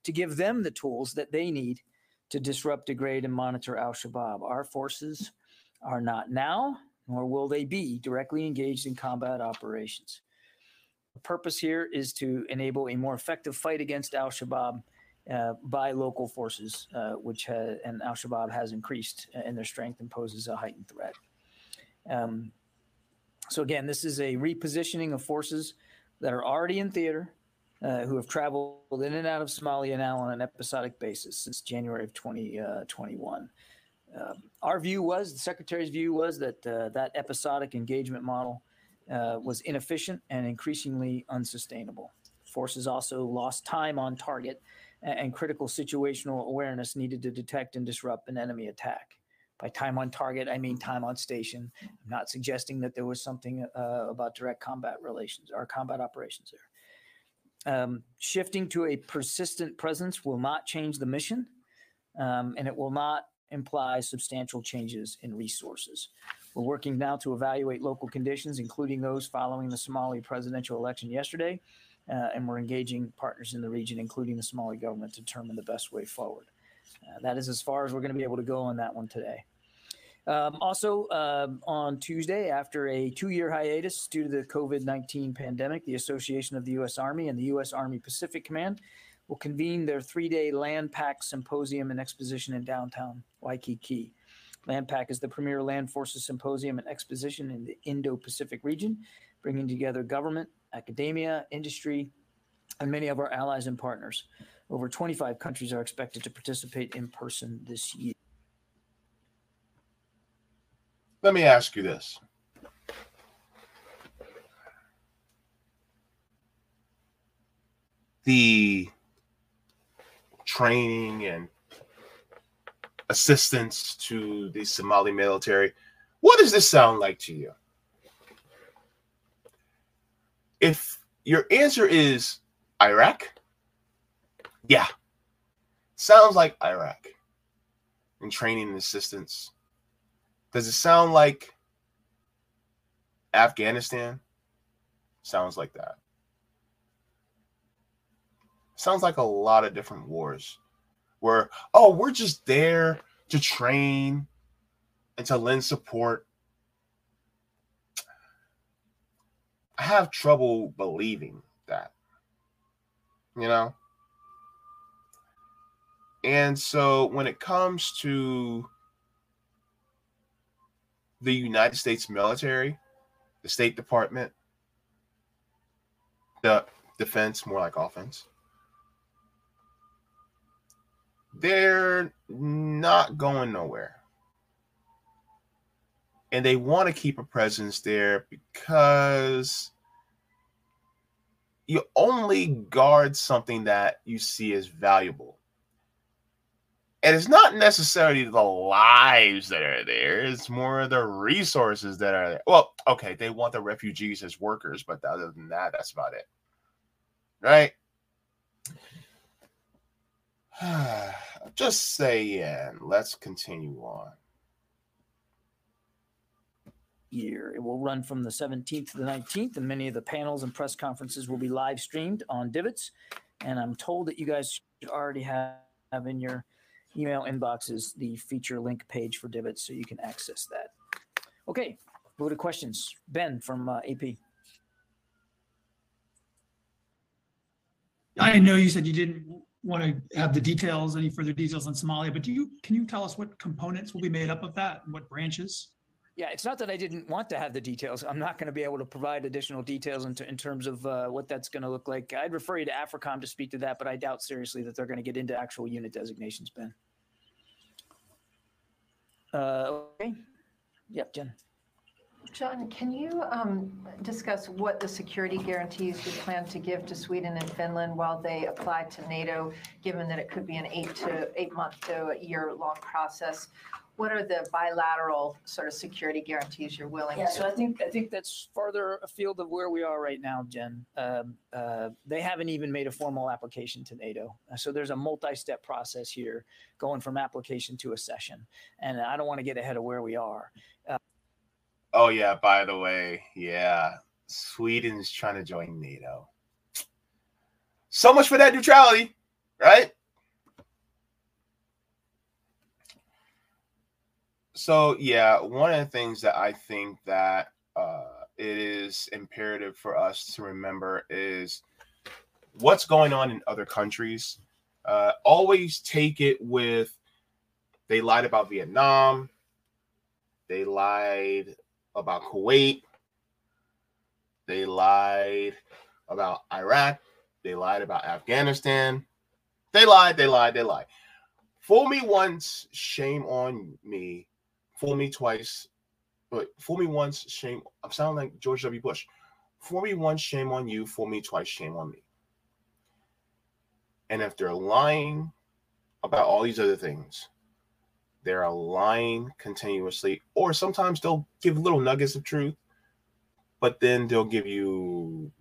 to give them the tools that they need to disrupt, degrade, and monitor Al Shabaab. Our forces are not now, nor will they be directly engaged in combat operations. The purpose here is to enable a more effective fight against Al Shabaab uh, by local forces, uh, which ha- and Al Shabaab has increased in their strength and poses a heightened threat. Um, so again, this is a repositioning of forces that are already in theater, uh, who have traveled in and out of Somalia now on an episodic basis since January of 2021. Uh, um, our view was, the secretary's view was that uh, that episodic engagement model uh, was inefficient and increasingly unsustainable. Forces also lost time on target and, and critical situational awareness needed to detect and disrupt an enemy attack. By time on target, I mean time on station. I'm not suggesting that there was something uh, about direct combat relations or combat operations there. Um, shifting to a persistent presence will not change the mission, um, and it will not imply substantial changes in resources. We're working now to evaluate local conditions, including those following the Somali presidential election yesterday, uh, and we're engaging partners in the region, including the Somali government, to determine the best way forward. Uh, that is as far as we're going to be able to go on that one today. Um, also, uh, on Tuesday, after a two year hiatus due to the COVID 19 pandemic, the Association of the U.S. Army and the U.S. Army Pacific Command will convene their three day LANPAC Symposium and Exposition in downtown Waikiki. LANPAC is the premier land forces symposium and exposition in the Indo Pacific region, bringing together government, academia, industry, and many of our allies and partners. Over 25 countries are expected to participate in person this year. Let me ask you this. The training and assistance to the Somali military, what does this sound like to you? If your answer is Iraq, yeah, sounds like Iraq and training and assistance. Does it sound like Afghanistan? Sounds like that. Sounds like a lot of different wars where, oh, we're just there to train and to lend support. I have trouble believing that, you know? And so when it comes to the United States military, the State Department, the defense, more like offense, they're not going nowhere. And they want to keep a presence there because you only guard something that you see as valuable. And it's not necessarily the lives that are there, it's more the resources that are there. Well, okay, they want the refugees as workers, but other than that, that's about it. Right? Just saying. Let's continue on. Year. It will run from the 17th to the 19th, and many of the panels and press conferences will be live streamed on DVIDS. And I'm told that you guys should already have, have in your email inboxes the feature link page for DVIDS so you can access that. Okay, go to questions. Ben from uh, AP. I know you said you didn't want to have the details, any further details on Somalia, but do you, can you tell us what components will be made up of that and what branches? Yeah, it's not that I didn't want to have the details. I'm not going to be able to provide additional details in, t- in terms of uh, what that's going to look like. I'd refer you to AFRICOM to speak to that, but I doubt seriously that they're going to get into actual unit designations, Ben. Uh, okay. Yep, Jen. John, can you um, discuss what the security guarantees you plan to give to Sweden and Finland while they apply to NATO, given that it could be an eight to eight month to a year long process? What are the bilateral sort of security guarantees you're willing Yeah, so I think I think that's farther afield of where we are right now, Jen. Um, uh, they haven't even made a formal application to NATO, so there's a multi-step process here, going from application to accession, and I don't want to get ahead of where we are. Oh yeah, by the way, yeah, Sweden's trying to join NATO. So much for that neutrality, right? So yeah, one of the things that I think that uh, it is imperative for us to remember is what's going on in other countries. Uh, always take it with they lied about Vietnam, they lied about Kuwait. They lied about Iraq. They lied about Afghanistan. They lied, they lied, they lied. Fool me once, shame on me. Fool me twice. But fool me once, shame. I'm sounding like George W. Bush. Fool me once, shame on you. Fool me twice, shame on me. And if they're lying about all these other things, they're lying continuously, or sometimes they'll give little nuggets of truth, but then they'll give you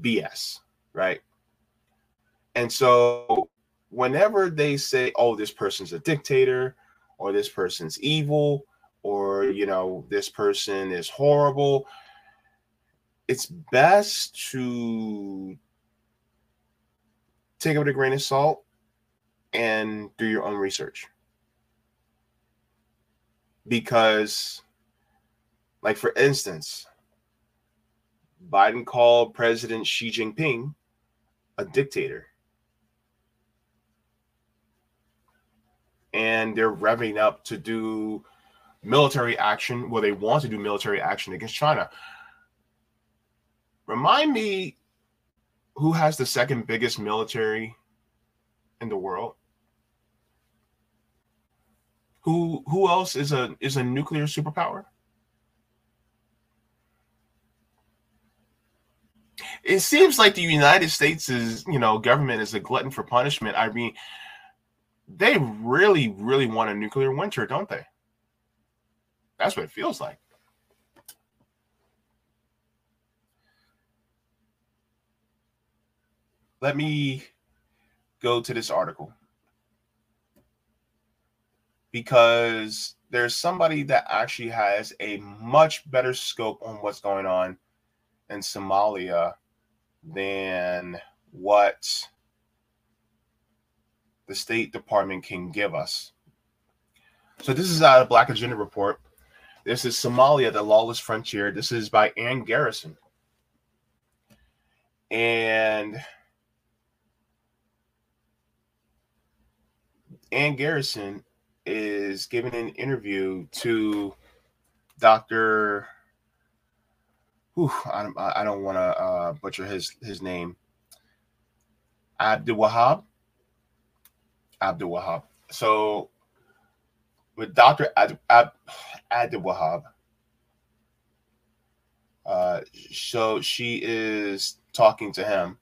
BS, right? And so, whenever they say, oh, this person's a dictator, or this person's evil, or, you know, this person is horrible, it's best to take it with a grain of salt and do your own research because like for instance biden called president xi jinping a dictator. And they're revving up to do military action. Well they want to do military action against china. Remind me who has the second biggest military in the world who who else is a is a nuclear superpower? It seems like the United States is, you know, government is a glutton for punishment. I mean, they really, really want a nuclear winter, don't they? That's what it feels like. Let me go to this article because there's somebody that actually has a much better scope on what's going on in Somalia than what the State Department can give us. So this is out of Black Agenda Report. This is Somalia, the lawless frontier. This is by Ann Garrison. And Ann Garrison is giving an interview to Dr. I, don't- I don't want to uh, butcher his his name. Abdul Wahab. Abdul Wahab. So with Dr. Abdul Wahab. Uh, so she is talking to him.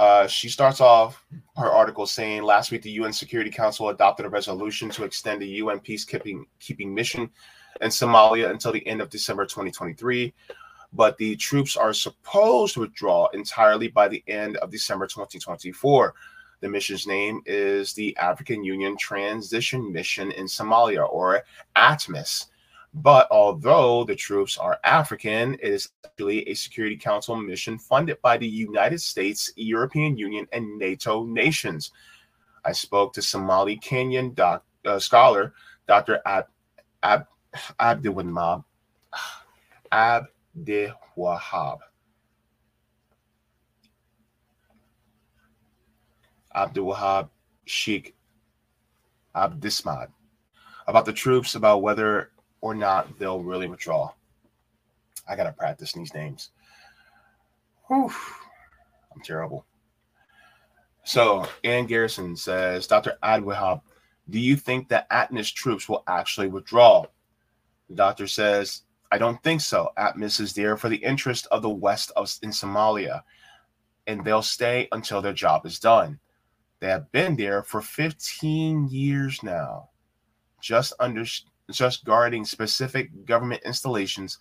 Uh, she starts off her article saying last week the UN Security Council adopted a resolution to extend the UN peacekeeping keeping mission in Somalia until the end of December 2023. But the troops are supposed to withdraw entirely by the end of December 2024. The mission's name is the African Union Transition Mission in Somalia, or ATMIS. But although the troops are African, it is actually a Security Council mission funded by the United States, European Union, and NATO nations. I spoke to Somali Kenyan doc, uh, scholar Dr. Ab, Ab, Abdiwahab. Abdiwahab. Abdulwahab Sheikh Abdisamad about the troops, about whether or not they'll really withdraw. I gotta practice these names. Whew. I'm terrible. So Ann Garrison says, Dr. Adwahab, do you think that ATMIS troops will actually withdraw? The doctor says, I don't think so. ATMIS is there for the interest of the West of in Somalia, and they'll stay until their job is done. They have been there for 15 years now, just under just guarding specific government installations,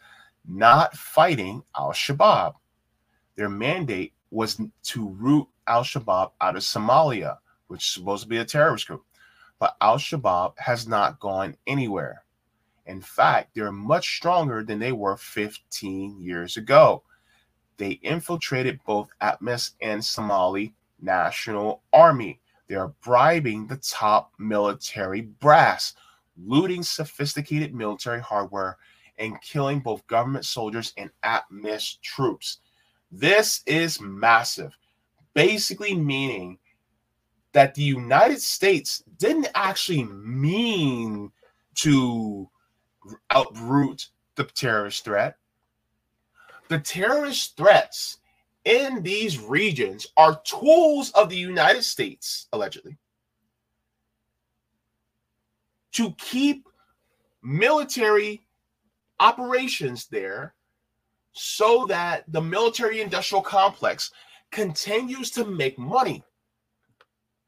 not fighting Al Shabaab. Their mandate was to root Al Shabaab out of Somalia, which is supposed to be a terrorist group. But Al Shabaab has not gone anywhere. In fact, they're much stronger than they were 15 years ago. They infiltrated both ATMIS and Somali National Army. They are bribing the top military brass, looting sophisticated military hardware, and killing both government soldiers and ATMIS troops. This is massive, basically meaning that the United States didn't actually mean to uproot the terrorist threat. The terrorist threats in these regions are tools of the United States, allegedly, to keep military operations there so that the military industrial complex continues to make money.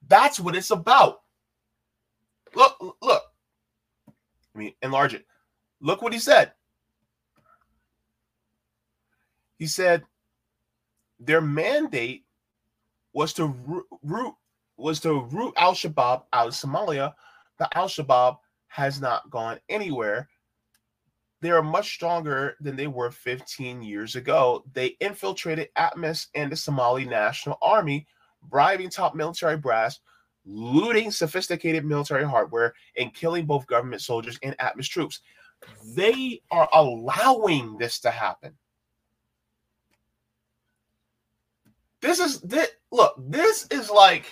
That's what it's about. Look, look. I mean, enlarge it. Look what he said. He said their mandate was to root was to root Al Shabaab out of Somalia. The Al Shabaab has not gone anywhere. They are much stronger than they were 15 years ago. They infiltrated ATMIS and the Somali National Army, bribing top military brass, looting sophisticated military hardware, and killing both government soldiers and ATMIS troops. They are allowing this to happen. This is this look, this is like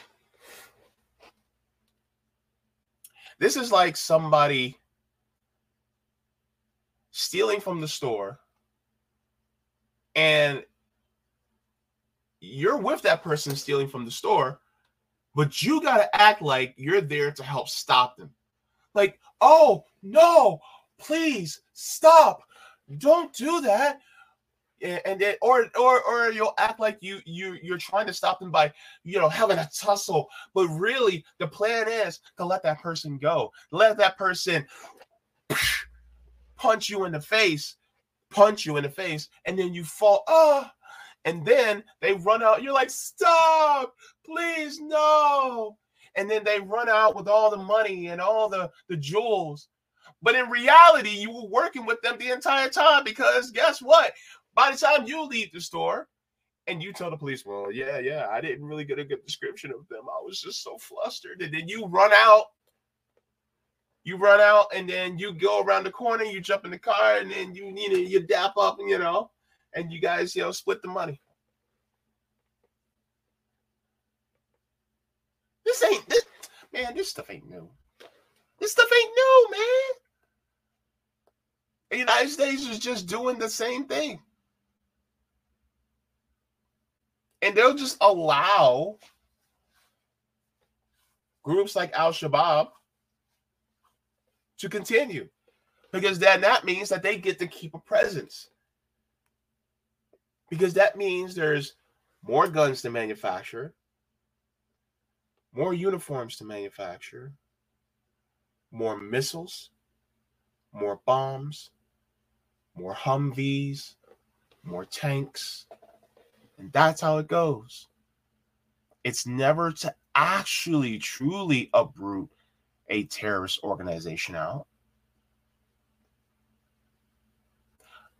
this is like somebody stealing from the store and you're with that person stealing from the store, but you got to act like you're there to help stop them. Like, oh, no, please stop. Don't do that and then or or or you'll act like you you you're trying to stop them by you know having a tussle. But really the plan is to let that person go. Let that person punch you in the face punch you in the face and then you fall ah and then they run out. You're like stop! Please no! And then they run out with all the money and all the the jewels. But in reality, you were working with them the entire time because guess what? By the time you leave the store and you tell the police, well, yeah, yeah, I didn't really get a good description of them. I was just so flustered. And then you run out. You run out and then you go around the corner, you jump in the car, and then you you know you dap up, you know, and you guys, you know, split the money. This ain't this man, this stuff ain't new. This stuff ain't new, man. The United States is just doing the same thing. And they'll just allow groups like Al Shabaab to continue because then that means that they get to keep a presence. Because that means there's more guns to manufacture, more uniforms to manufacture, more missiles, more bombs, more Humvees, more tanks, and that's how it goes. It's never to actually truly uproot a terrorist organization out.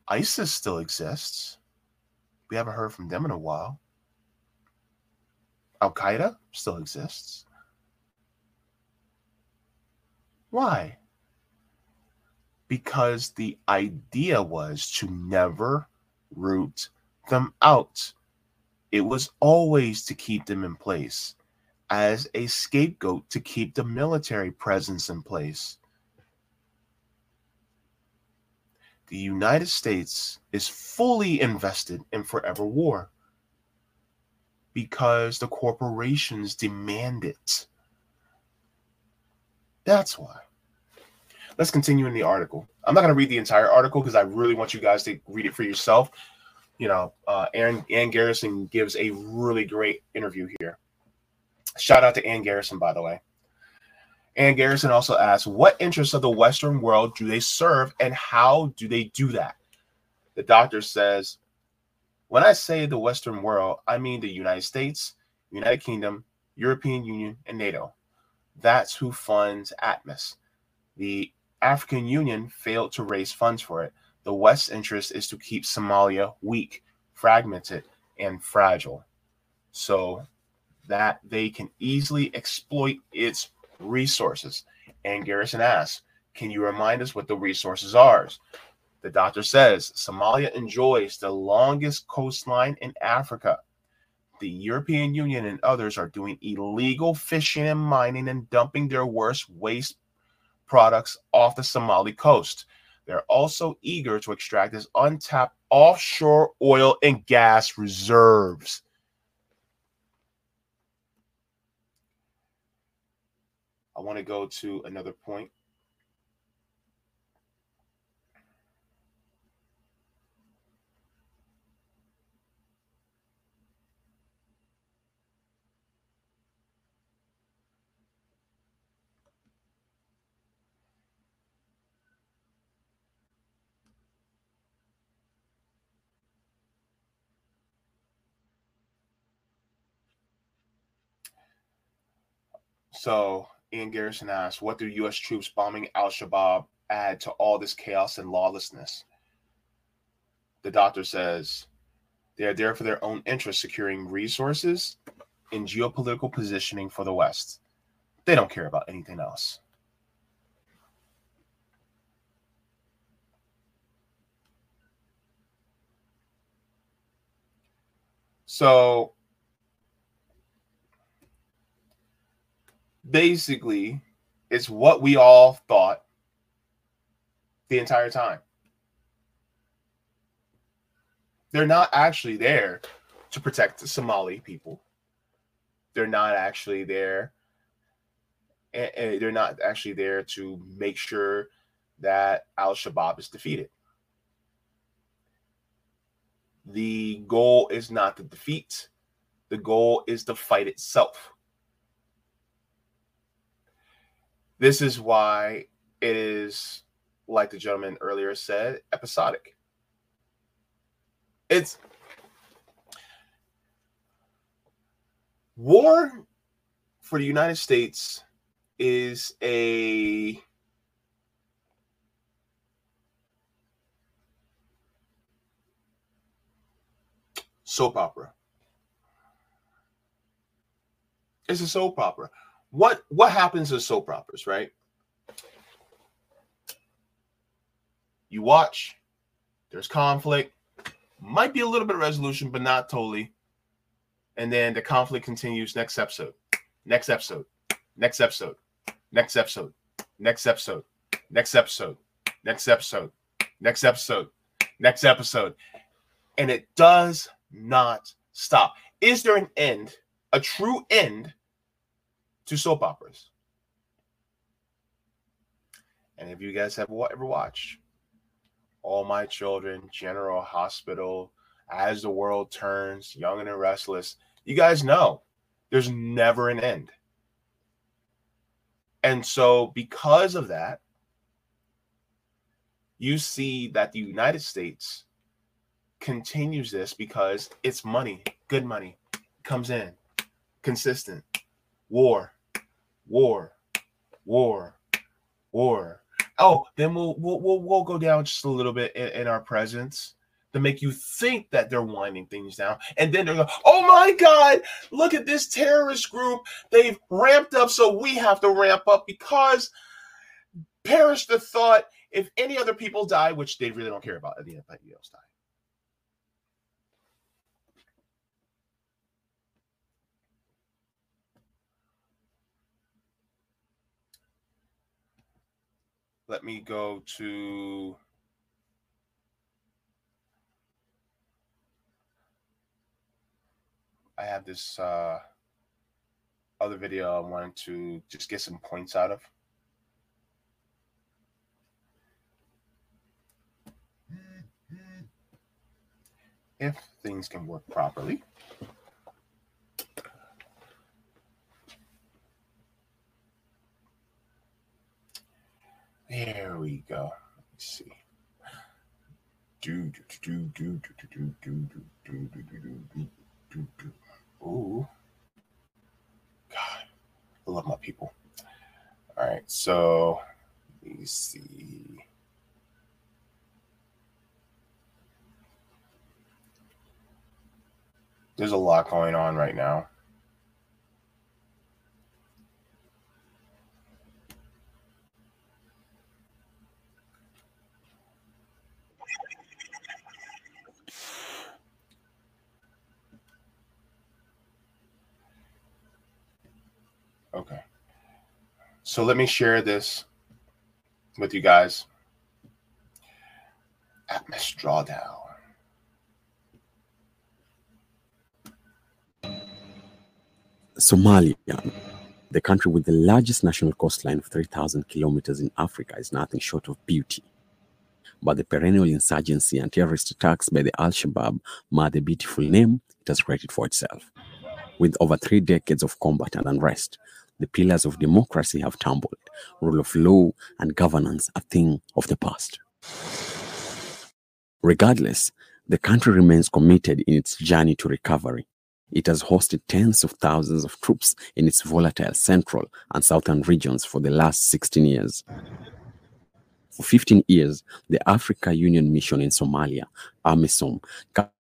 ISIS still exists. We haven't heard from them in a while. Al Qaeda still exists. Why? Because the idea was to never root them out. It was always to keep them in place as a scapegoat to keep the military presence in place. the United States is fully invested in forever war because the corporations demand it. That's why. Let's continue in the article. I'm not going to read the entire article because I really want you guys to read it for yourself. You know, uh, Aaron Ann Garrison gives a really great interview here. Shout out to Ann Garrison, by the way. Ann Garrison also asks, What interests of the Western world do they serve and how do they do that? The doctor says, When I say the Western world, I mean the United States, United Kingdom, European Union, and NATO. That's who funds ATMIS. The African Union failed to raise funds for it. The West's interest is to keep Somalia weak, fragmented, and fragile so that they can easily exploit its resources. Ann Garrison asks, Can you remind us what the resources are? The doctor says Somalia enjoys the longest coastline in Africa. The European Union and others are doing illegal fishing and mining and dumping their worst waste products off the Somali coast. They're also eager to extract its untapped offshore oil and gas reserves. I want to go to another point. So Ann Garrison asks, what do U.S. troops bombing Al Shabaab add to all this chaos and lawlessness? The doctor says they are there for their own interests, securing resources and geopolitical positioning for the West. They don't care about anything else. So basically it's what we all thought the entire time. They're not actually there to protect the Somali people. They're not actually there. And they're not actually there to make sure that Al Shabaab is defeated. The goal is not to defeat, the goal is the fight itself. This is why it is, like the gentleman earlier said, episodic. It's war for the United States is a soap opera. It's a soap opera what what happens in soap operas, right? You watch, there's conflict, might be a little bit of resolution, but not totally. And then the conflict continues next episode, next episode, next episode, next episode, next episode, next episode, next episode, next episode, next episode. And it does not stop. Is there an end, a true end to soap operas. And if you guys have ever watched All My Children, General Hospital, As the World Turns, Young and Restless, you guys know there's never an end. And so, because of that, you see that the United States continues this because it's money, good money comes in, consistent, war, war, war, war. Oh, then we'll we'll we'll, we'll go down just a little bit in, in our presence to make you think that they're winding things down. And then they're going, oh my God, look at this terrorist group. They've ramped up, so we have to ramp up because perish the thought if any other people die, which they really don't care about, at the end, anybody else die. let me go to I have this uh, other video I wanted to just get some points out of. If things can work properly. There we go. Let's see. Do do do do do do do do do do do do do do do. Ooh. God, I love my people. All right, so let me see. There's a lot going on right now. Okay. So let me share this with you guys. ATMIS drawdown. Somalia, the country with the largest national coastline of 3,000 kilometers in Africa, is nothing short of beauty. But the perennial insurgency and terrorist attacks by the Al Shabaab mar the beautiful name it has created for itself. With over three decades of combat and unrest, the pillars of democracy have tumbled, rule of law and governance a thing of the past. Regardless, the country remains committed in its journey to recovery. It has hosted tens of thousands of troops in its volatile central and southern regions for the last 16 years. For 15 years, the Africa Union Mission in Somalia, AMISOM,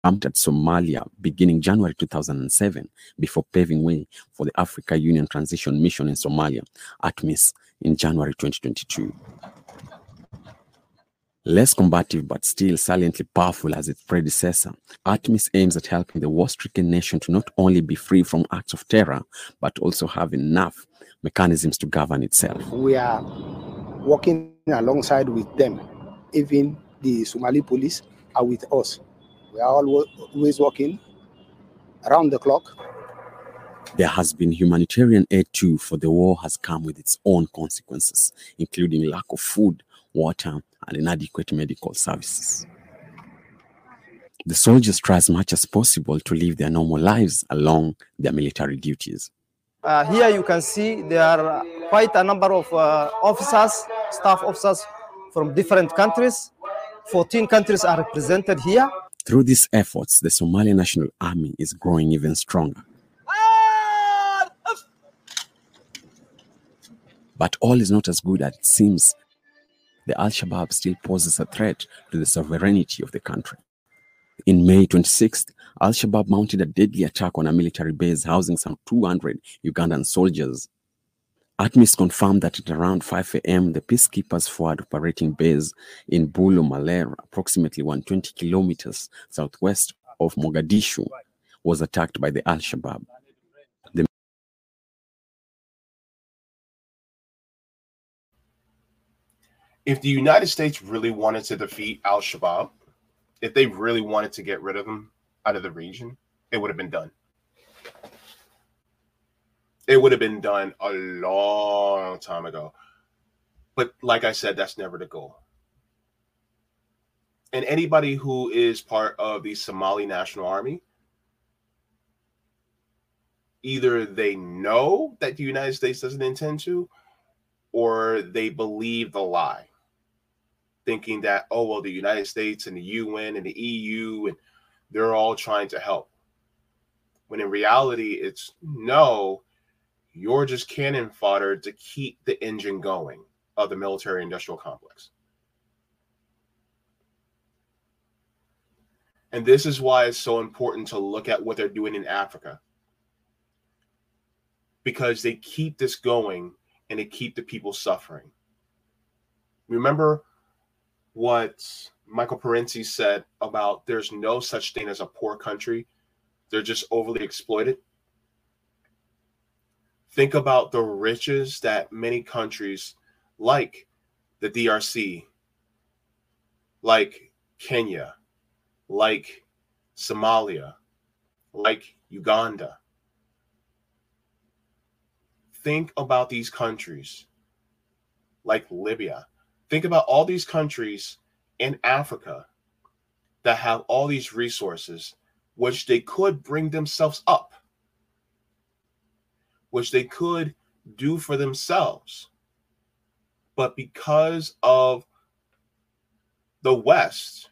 camped at Somalia beginning January 2007 before paving way for the Africa Union Transition Mission in Somalia, ATMIS, in January 2022. Less combative but still saliently powerful as its predecessor, ATMIS aims at helping the war-stricken nation to not only be free from acts of terror, but also have enough mechanisms to govern itself. We are working alongside with them. Even the Somali police are with us. We are always working around the clock. There has been humanitarian aid too, for the war has come with its own consequences, including lack of food, water, and inadequate medical services. The soldiers try as much as possible to live their normal lives along their military duties. Uh, here you can see there are quite a number of uh, officers, staff officers from different countries. 14 countries are represented here. Through these efforts, the Somali National Army is growing even stronger. But all is not as good as it seems. The Al Shabaab still poses a threat to the sovereignty of the country. In May 26th, Al Shabaab mounted a deadly attack on a military base housing some 200 Ugandan soldiers. ATMIS confirmed that at around 5 a.m., the Peacekeepers Forward operating base in Bulu Maler, approximately 120 kilometers southwest of Mogadishu, was attacked by the Al Shabaab. The If the United States really wanted to defeat Al Shabaab, if they really wanted to get rid of them out of the region, it would have been done. It would have been done a long time ago. But like I said, that's never the goal. And anybody who is part of the Somali National Army, either they know that the United States doesn't intend to, or they believe the lie, thinking that, oh, well, the United States and the UN and the EU, and they're all trying to help. When in reality, it's no, you're just cannon fodder to keep the engine going of the military industrial complex. And this is why it's so important to look at what they're doing in Africa. Because they keep this going and they keep the people suffering. Remember what Michael Parenti said about there's no such thing as a poor country, they're just overly exploited. Think about the riches that many countries like the DRC, like Kenya, like Somalia, like Uganda. Think about these countries like Libya. Think about all these countries in Africa that have all these resources, which they could bring themselves up, which they could do for themselves. But because of the West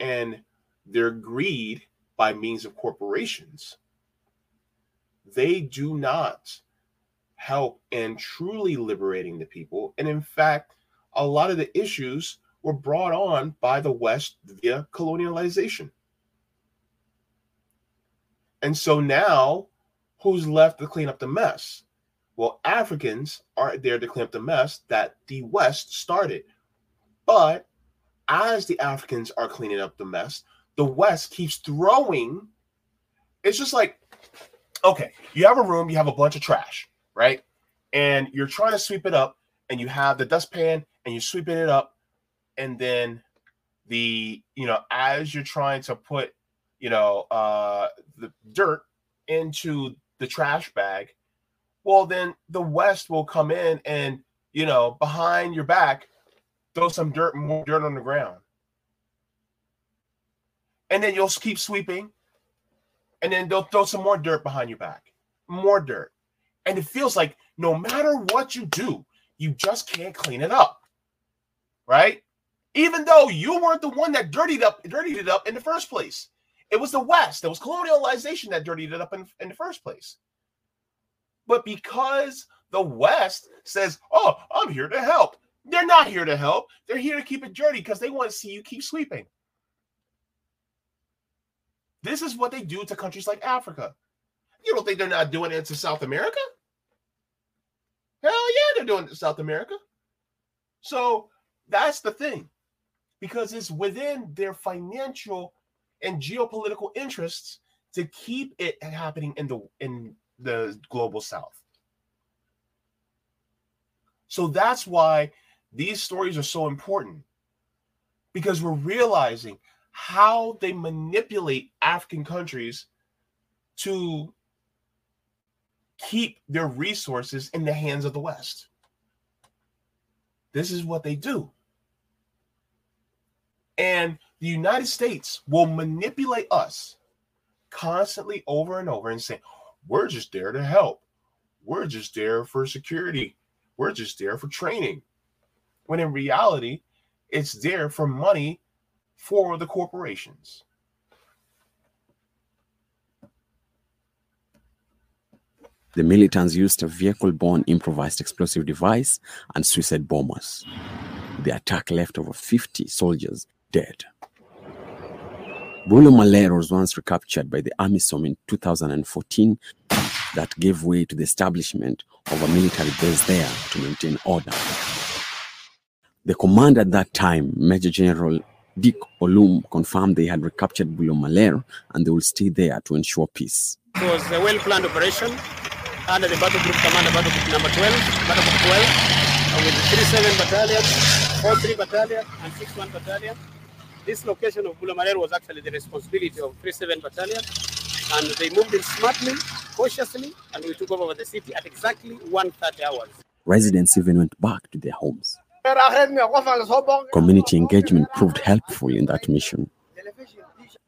and their greed by means of corporations, they do not help in truly liberating the people. And in fact, a lot of the issues were brought on by the West via colonialization. And so now, who's left to clean up the mess? Well, Africans aren't there to clean up the mess that the West started. But as the Africans are cleaning up the mess, the West keeps throwing. It's just like, okay, you have a room, you have a bunch of trash, right? And you're trying to sweep it up, and you have the dustpan, and you're sweeping it up, and then the you know as you're trying to put you know uh the dirt into the trash bag well then the west will come in and you know behind your back throw some dirt more dirt on the ground. And then you'll keep sweeping and then they'll throw some more dirt behind your back more dirt. And it feels like no matter what you do you just can't clean it up right? Even though you weren't the one that dirtied up dirtied it up in the first place it was the west. It was colonialization that dirtied it up in, in the first place. But because the west says oh i'm here to help they're not here to help. They're here to keep it dirty because they want to see you keep sweeping this is what they do to countries like africa. You don't think they're not doing it to south america? Hell yeah they're doing it to south america. So that's the thing. Because it's within their financial and geopolitical interests to keep it happening in the in the global south. So that's why these stories are so important because we're realizing how they manipulate African countries to keep their resources in the hands of the West. This is what they do. And the United States will manipulate us constantly over and over and say, we're just there to help. We're just there for security. We're just there for training. When in reality, it's there for money for the corporations. The militants used a vehicle borne improvised explosive device and suicide bombers. The attack left over 50 soldiers dead. Bulo Malero was once recaptured by the army AMISOM in 2014 that gave way to the establishment of a military base there to maintain order. The commander at that time, Major General Dick Olum, confirmed they had recaptured Bulo Malero and they will stay there to ensure peace. It was a well-planned operation under the battle group commander, battle group number 12, battle group 12, uh, with the 37 battalion, 43 battalion, and 61 battalion. This location of Bulamarero was actually the responsibility of 37 battalion, and they moved in smartly, cautiously, and we took over the city at exactly 1:30 hours. Residents even went back to their homes. Community engagement proved helpful in that mission.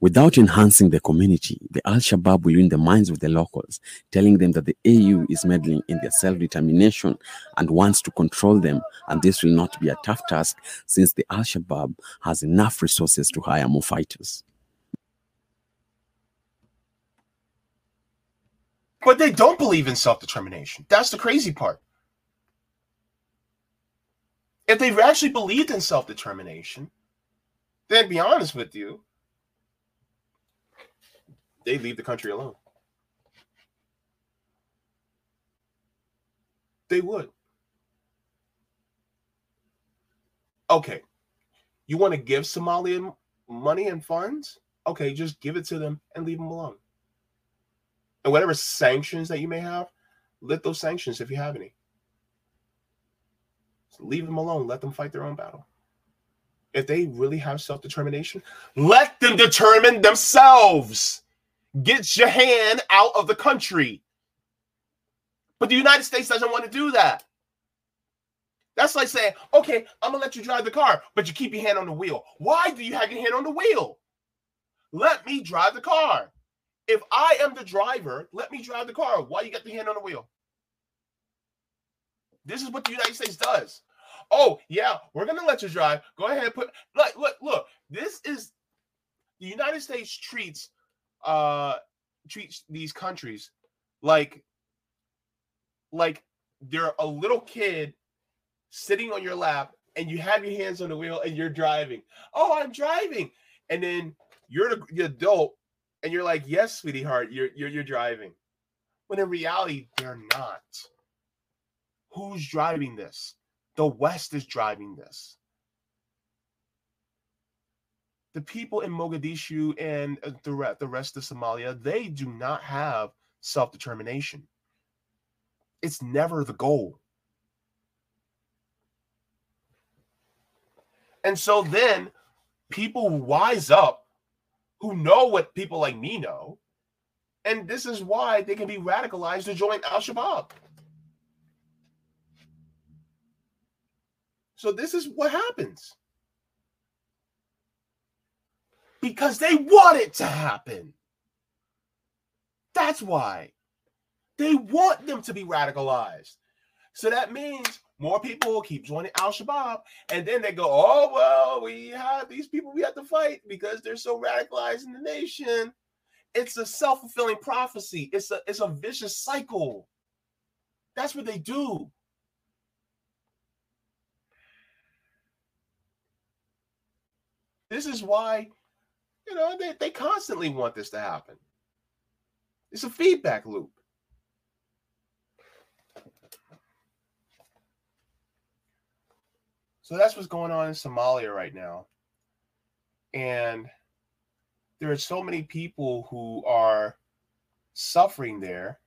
Without enhancing the community, the Al Shabaab will win the minds of the locals, telling them that the AU is meddling in their self determination and wants to control them. And this will not be a tough task since the Al Shabaab has enough resources to hire more fighters. But they don't believe in self determination. That's the crazy part. If they actually believed in self determination, then be honest with you, they leave the country alone. They would. Okay. You want to give Somalia money and funds? Okay, just give it to them and leave them alone. And whatever sanctions that you may have, lift those sanctions if you have any. So leave them alone. Let them fight their own battle. If they really have self determination, let them determine themselves. Get your hand out of the country. But the United States doesn't want to do that. That's like saying, okay, I'm gonna let you drive the car, but you keep your hand on the wheel. Why do you have your hand on the wheel? Let me drive the car. If I am the driver, let me drive the car. Why you got the hand on the wheel? This is what the United States does. Oh, yeah, we're gonna let you drive. Go ahead, put look, look, look. This is the United States treats uh treats these countries like like they're a little kid sitting on your lap and you have your hands on the wheel and you're driving. Oh, I'm driving. And then you're the, adult and you're like, yes, sweetheart, you're, you're, you're driving. When in reality, they're not. Who's driving this? The West is driving this. The people in Mogadishu and uh, the, the rest of Somalia, they do not have self determination. It's never the goal. And so then people wise up who know what people like me know. And this is why they can be radicalized to join Al Shabaab. So this is what happens. Because they want it to happen. That's why. They want them to be radicalized. So that means more people will keep joining Al Shabaab, and then they go, "Oh well, we have these people we have to fight because they're so radicalized in the nation." It's a self fulfilling prophecy. It's a it's a vicious cycle. That's what they do. This is why, you know, they, they constantly want this to happen. It's a feedback loop. So that's what's going on in Somalia right now. And there are so many people who are suffering there,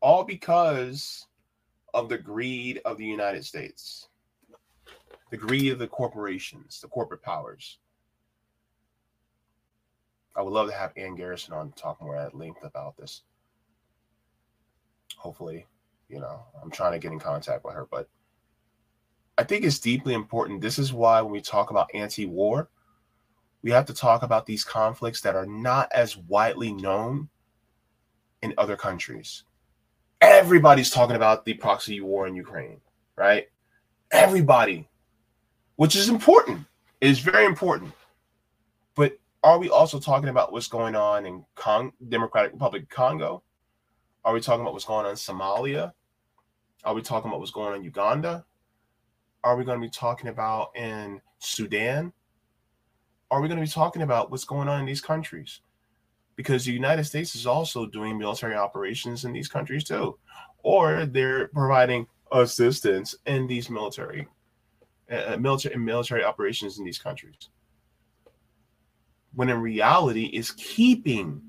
all because of the greed of the United States, the greed of the corporations, the corporate powers. I would love to have Ann Garrison on to talk more at length about this. Hopefully, you know, I'm trying to get in contact with her, but I think it's deeply important. This is why when we talk about anti war, we have to talk about these conflicts that are not as widely known in other countries. Everybody's talking about the proxy war in Ukraine, right? Everybody, which is important. It is very important. But are we also talking about what's going on in Cong- Democratic Republic Congo? Are we talking about what's going on in Somalia? Are we talking about what's going on in Uganda? are we going to be talking about in Sudan? Are we going to be talking about what's going on in these countries? Because the United States is also doing military operations in these countries too, or they're providing assistance in these military, uh, military, military operations in these countries. When in reality, is keeping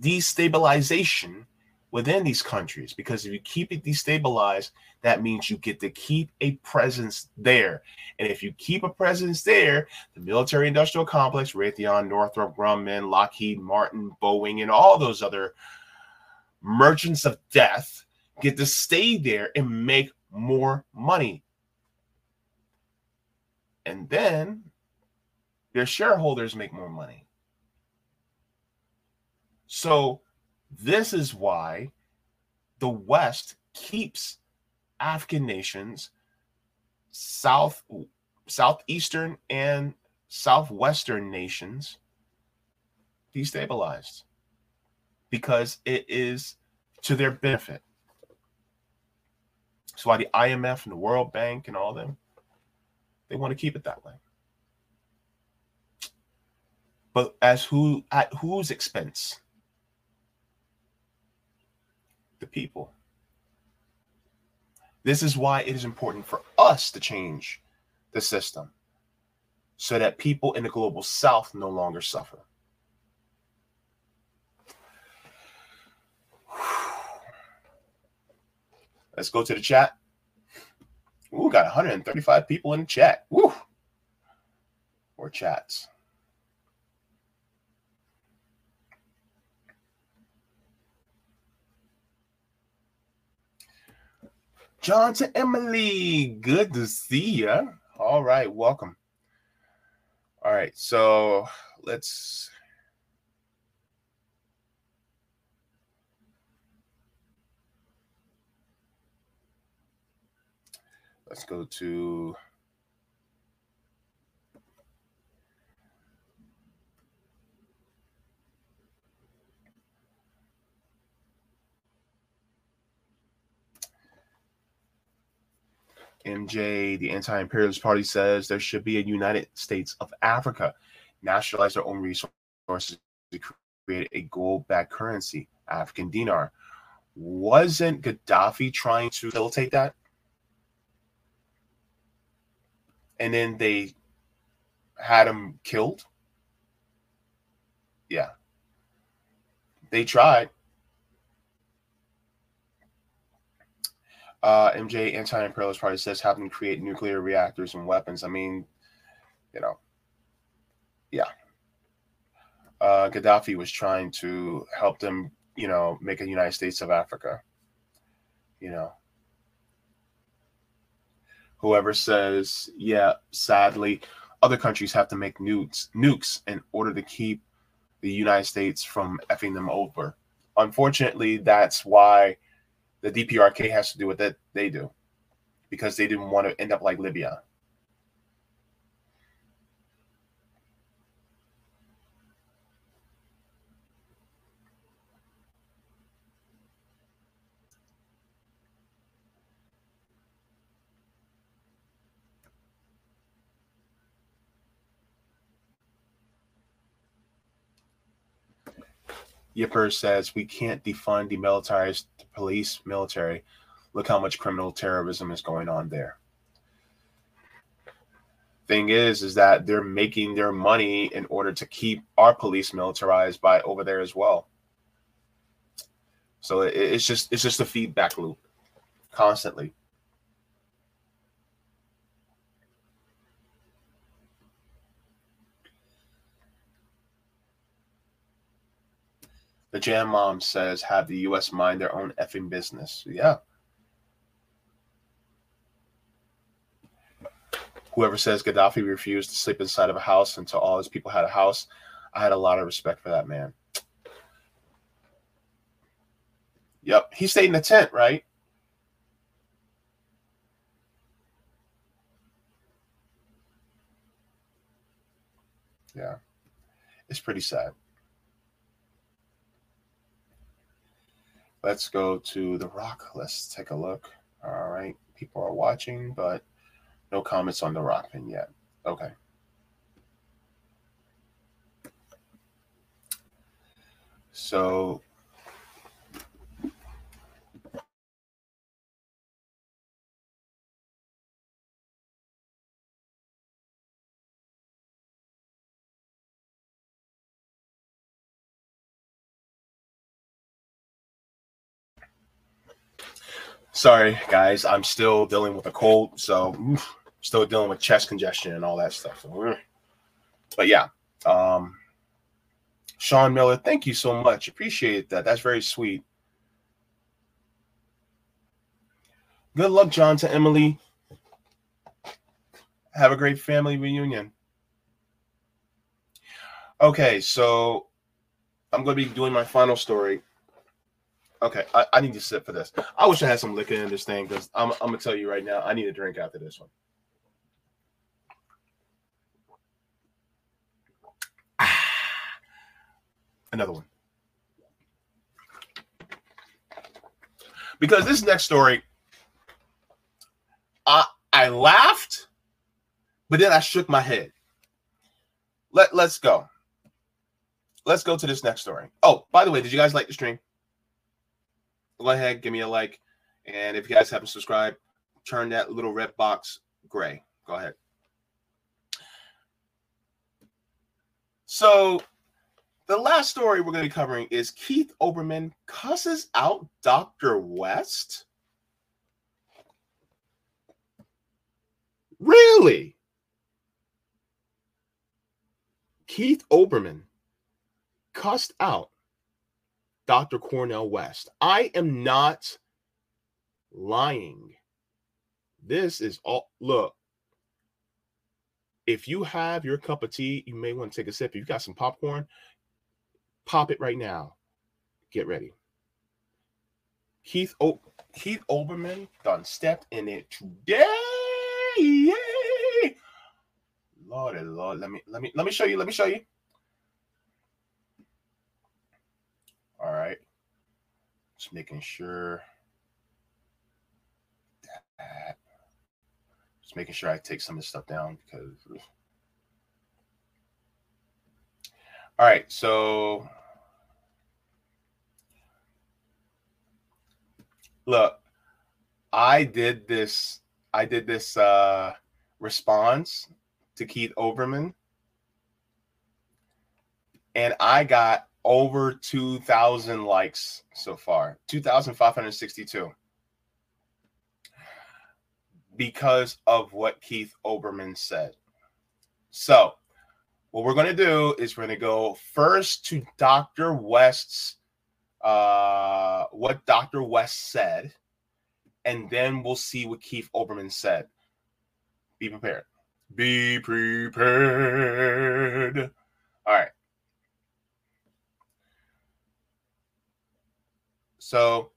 destabilization within these countries because if you keep it destabilized, that means you get to keep a presence there. And if you keep a presence there, the military industrial complex, Raytheon, Northrop Grumman, Lockheed Martin, Boeing, and all those other merchants of death get to stay there and make more money. And then their shareholders make more money. So this is why the West keeps African nations, South, Southeastern, and Southwestern nations destabilized because it is to their benefit. That's why the IMF and the World Bank and all them, they want to keep it that way. But as who at whose expense? the people. This is why it is important for us to change the system so that people in the global south no longer suffer. Let's go to the chat. Ooh, got 135 people in the chat. Woo! Or chats. John to Emily, good to see you. All right, welcome. All right, so let's let's go to MJ, the anti imperialist party says there should be a United States of Africa, nationalize their own resources to create a gold backed currency, African dinar. Wasn't Gaddafi trying to facilitate that? And then they had him killed? Yeah. They tried. Uh, MJ anti-imperialist party says having to create nuclear reactors and weapons. I mean, you know, yeah. Uh, Gaddafi was trying to help them, you know, make a United States of Africa. You know, whoever says, yeah, sadly, other countries have to make nukes, nukes in order to keep the United States from effing them over. Unfortunately, that's why the DPRK has to do what that they do because they didn't want to end up like Libya. Yipper says we can't defund demilitarize the police military. Look how much criminal terrorism is going on there. Thing is, is that they're making their money in order to keep our police militarized by over there as well. So it, it's just it's just a feedback loop constantly. The Jam Mom says, have the U.S. mind their own effing business. Yeah. Whoever says Gaddafi refused to sleep inside of a house until all his people had a house, I had a lot of respect for that man. Yep. He stayed in the tent, right? Yeah. It's pretty sad. Let's go to The Rock. Let's take a look. All right. People are watching, but no comments on The Rock yet. Okay. So Sorry, guys. I'm still dealing with a cold, so still dealing with chest congestion and all that stuff. But yeah, um, Sean Miller, thank you so much. Appreciate that. That's very sweet. Good luck, John, to Emily. Have a great family reunion. Okay, so I'm going to be doing my final story. Okay, I, I need to sit for this. I wish I had some liquor in this thing because I'm, I'm gonna tell you right now, I need a drink after this one. Another one. Because this next story, I I laughed, but then I shook my head. Let let's go. Let's go to this next story. Oh, by the way, did you guys like the stream? Go ahead, give me a like. And if you guys haven't subscribed, turn that little red box gray. Go ahead. So, the last story we're going to be covering is Keith Olbermann cusses out Dr. West. Really? Keith Olbermann cussed out Dr. Cornel West. I am not lying. This is all look. If you have your cup of tea, you may want to take a sip. If you got some popcorn, pop it right now. Get ready. Keith o- Keith Olbermann done stepped in it today. Lord, Lord, let me let me let me show you. Let me show you. All right. Just making sure that just making sure I take some of this stuff down because all right, so look, I did this, I did this uh response to Keith Olbermann, and I got over 2,000 likes so far, 2,562 because of what Keith Olbermann said. So, what we're going to do is we're going to go first to Dr. West's, uh, what Dr. West said, and then we'll see what Keith Olbermann said. Be prepared. Be prepared. All right. So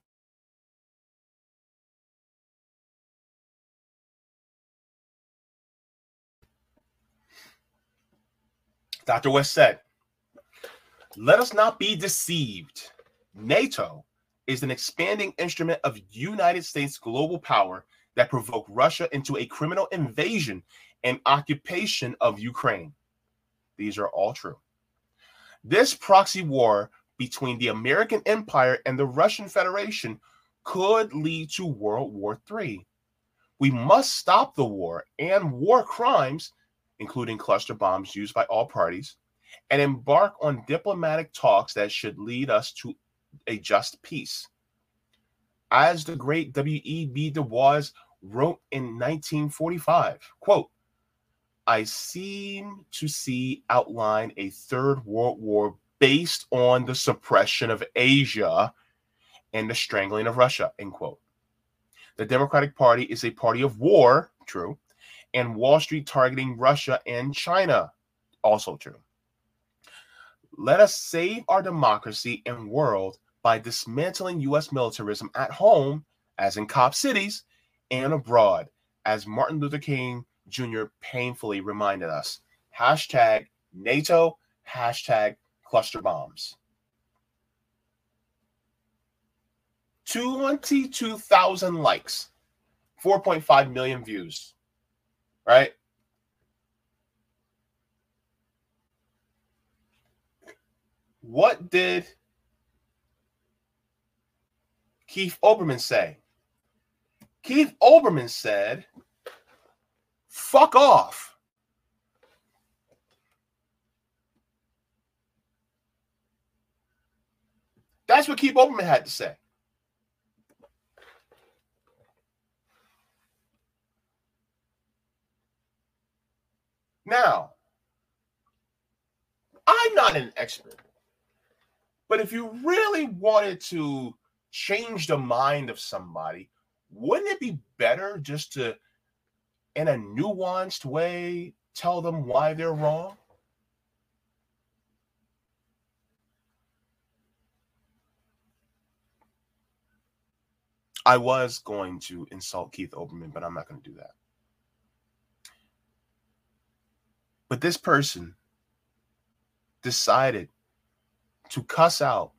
Dr. West said, Let us not be deceived. NATO is an expanding instrument of United States global power that provoked Russia into a criminal invasion and occupation of Ukraine. These are all true. This proxy war between the American Empire and the Russian Federation could lead to World War III. We must stop the war and war crimes, including cluster bombs used by all parties, and embark on diplomatic talks that should lead us to a just peace. As the great W.E.B. Du Bois wrote in 1945, quote, I seem to see outline a third world war based on the suppression of Asia and the strangling of Russia, end quote. The Democratic Party is a party of war, true, and Wall Street targeting Russia and China, also true. Let us save our democracy and world by dismantling U.S. militarism at home, as in cop cities, and abroad, as Martin Luther King Jr. painfully reminded us. Hashtag NATO, hashtag cluster bombs. 22,000 likes, 4.5 million views, right? What did Keith Olbermann say? Keith Olbermann said, fuck off. That's what Keith Olbermann had to say. Now, I'm not an expert, but if you really wanted to change the mind of somebody, wouldn't it be better just to, in a nuanced way, tell them why they're wrong? I was going to insult Keith Olbermann, but I'm not going to do that. But this person decided to cuss out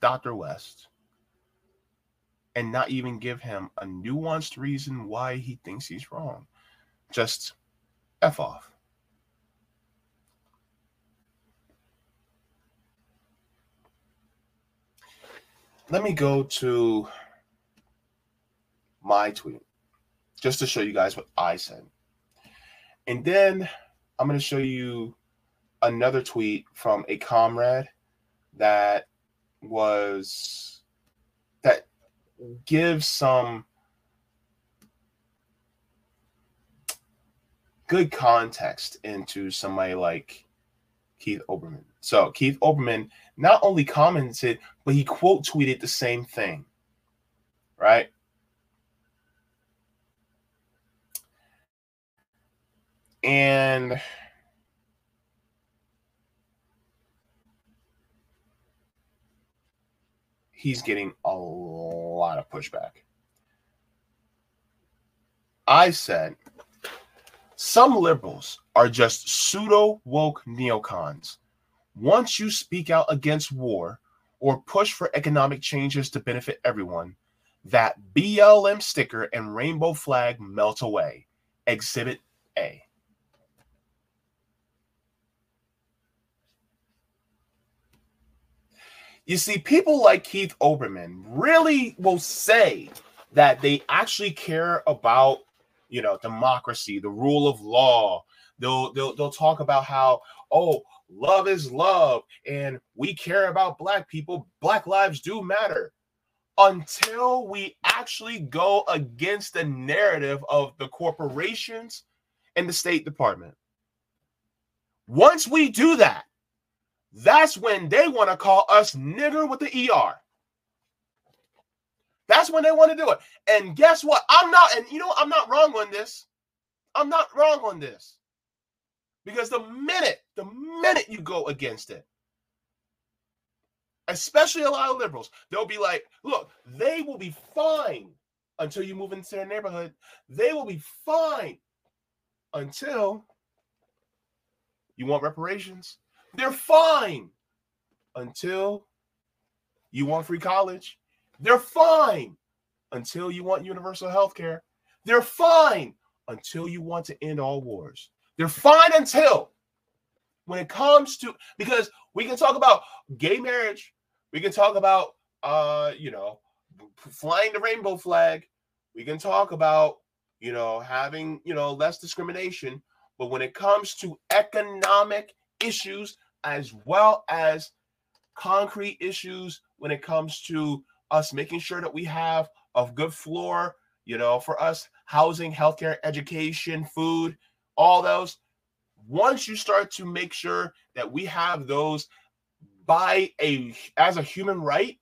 Dr. West and not even give him a nuanced reason why he thinks he's wrong. Just F off. Let me go to my tweet just to show you guys what I said. And then I'm going to show you another tweet from a comrade that was that gives some good context into somebody like Keith Olbermann. So Keith Olbermann not only commented, but he quote tweeted the same thing. right? And he's getting a lot of pushback. I said some liberals are just pseudo woke neocons. Once you speak out against war or push for economic changes to benefit everyone, that BLM sticker and rainbow flag melt away. Exhibit A. You see, people like Keith Olbermann really will say that they actually care about, you know, democracy, the rule of law. They'll they'll they'll talk about how, oh, love is love, and we care about black people. Black lives do matter. Until we actually go against the narrative of the corporations and the State Department. Once we do that, that's when they want to call us nigger with the ER. That's when they want to do it. And guess what? I'm not, and you know, I'm not wrong on this. I'm not wrong on this. Because the minute, the minute you go against it, especially a lot of liberals, they'll be like, look, they will be fine until you move into their neighborhood. They will be fine until you want reparations. They're fine until you want free college. They're fine until you want universal health care. They're fine until you want to end all wars. They're fine until when it comes to because we can talk about gay marriage, we can talk about uh, you know, flying the rainbow flag, we can talk about, you know, having, you know, less discrimination, but when it comes to economic issues as well as concrete issues when it comes to us making sure that we have a good floor, you know, for us housing, healthcare, education, food, all those. Once you start to make sure that we have those by a as a human right,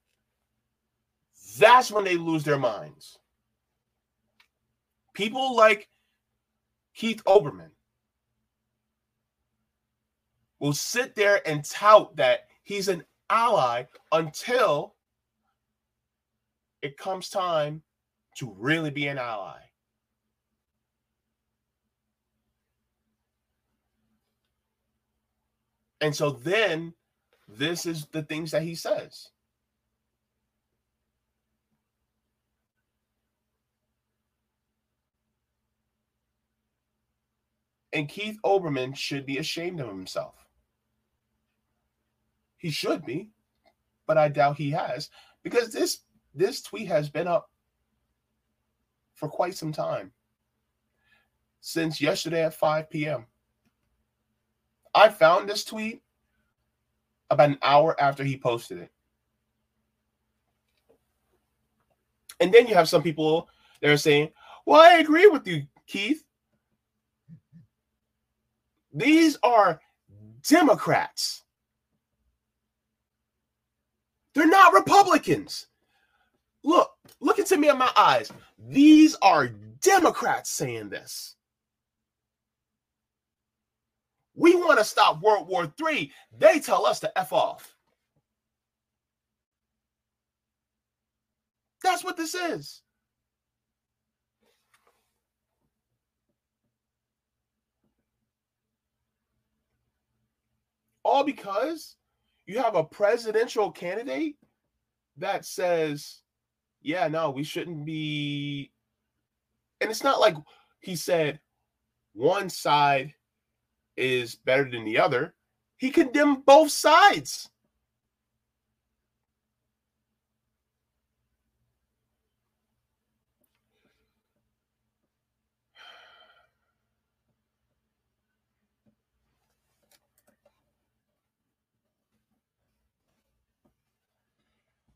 that's when they lose their minds. People like Keith Olbermann, will sit there and tout that he's an ally until it comes time to really be an ally. And so then this is the things that he says. And Keith Olbermann should be ashamed of himself. He should be, but I doubt he has because this this tweet has been up for quite some time. Since yesterday at 5 p.m. I found this tweet about an hour after he posted it. And then you have some people that are saying, Well, I agree with you, Keith. These are Democrats. They're not Republicans. Look, look into me in my eyes. These are Democrats saying this. We want to stop World War III. They tell us to F off. That's what this is. All because you have a presidential candidate that says, yeah, no, we shouldn't be. And it's not like he said one side is better than the other. He condemned both sides.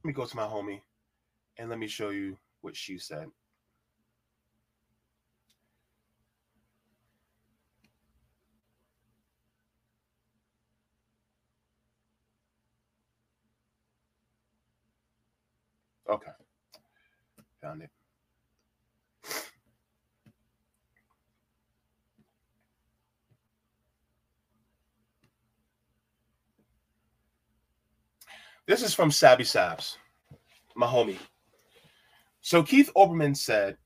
Let me go to my homie and let me show you what she said. Okay. Found it. This is from Sabby Sabs, my homie. So Keith Olbermann said,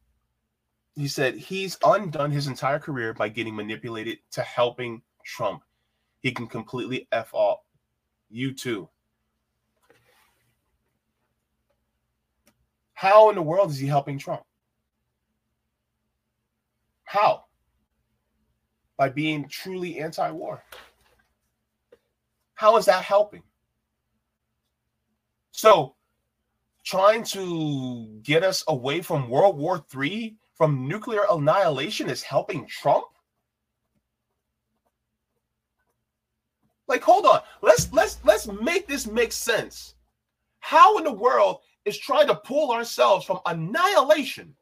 he said he's undone his entire career by getting manipulated to helping Trump. He can completely F off. You too. How in the world is he helping Trump? How? By being truly anti war. How is that helping? So, trying to get us away from World War III, from nuclear annihilation, is helping Trump? Like, hold on. Let's let's let's make this make sense. How in the world is trying to pull ourselves from annihilation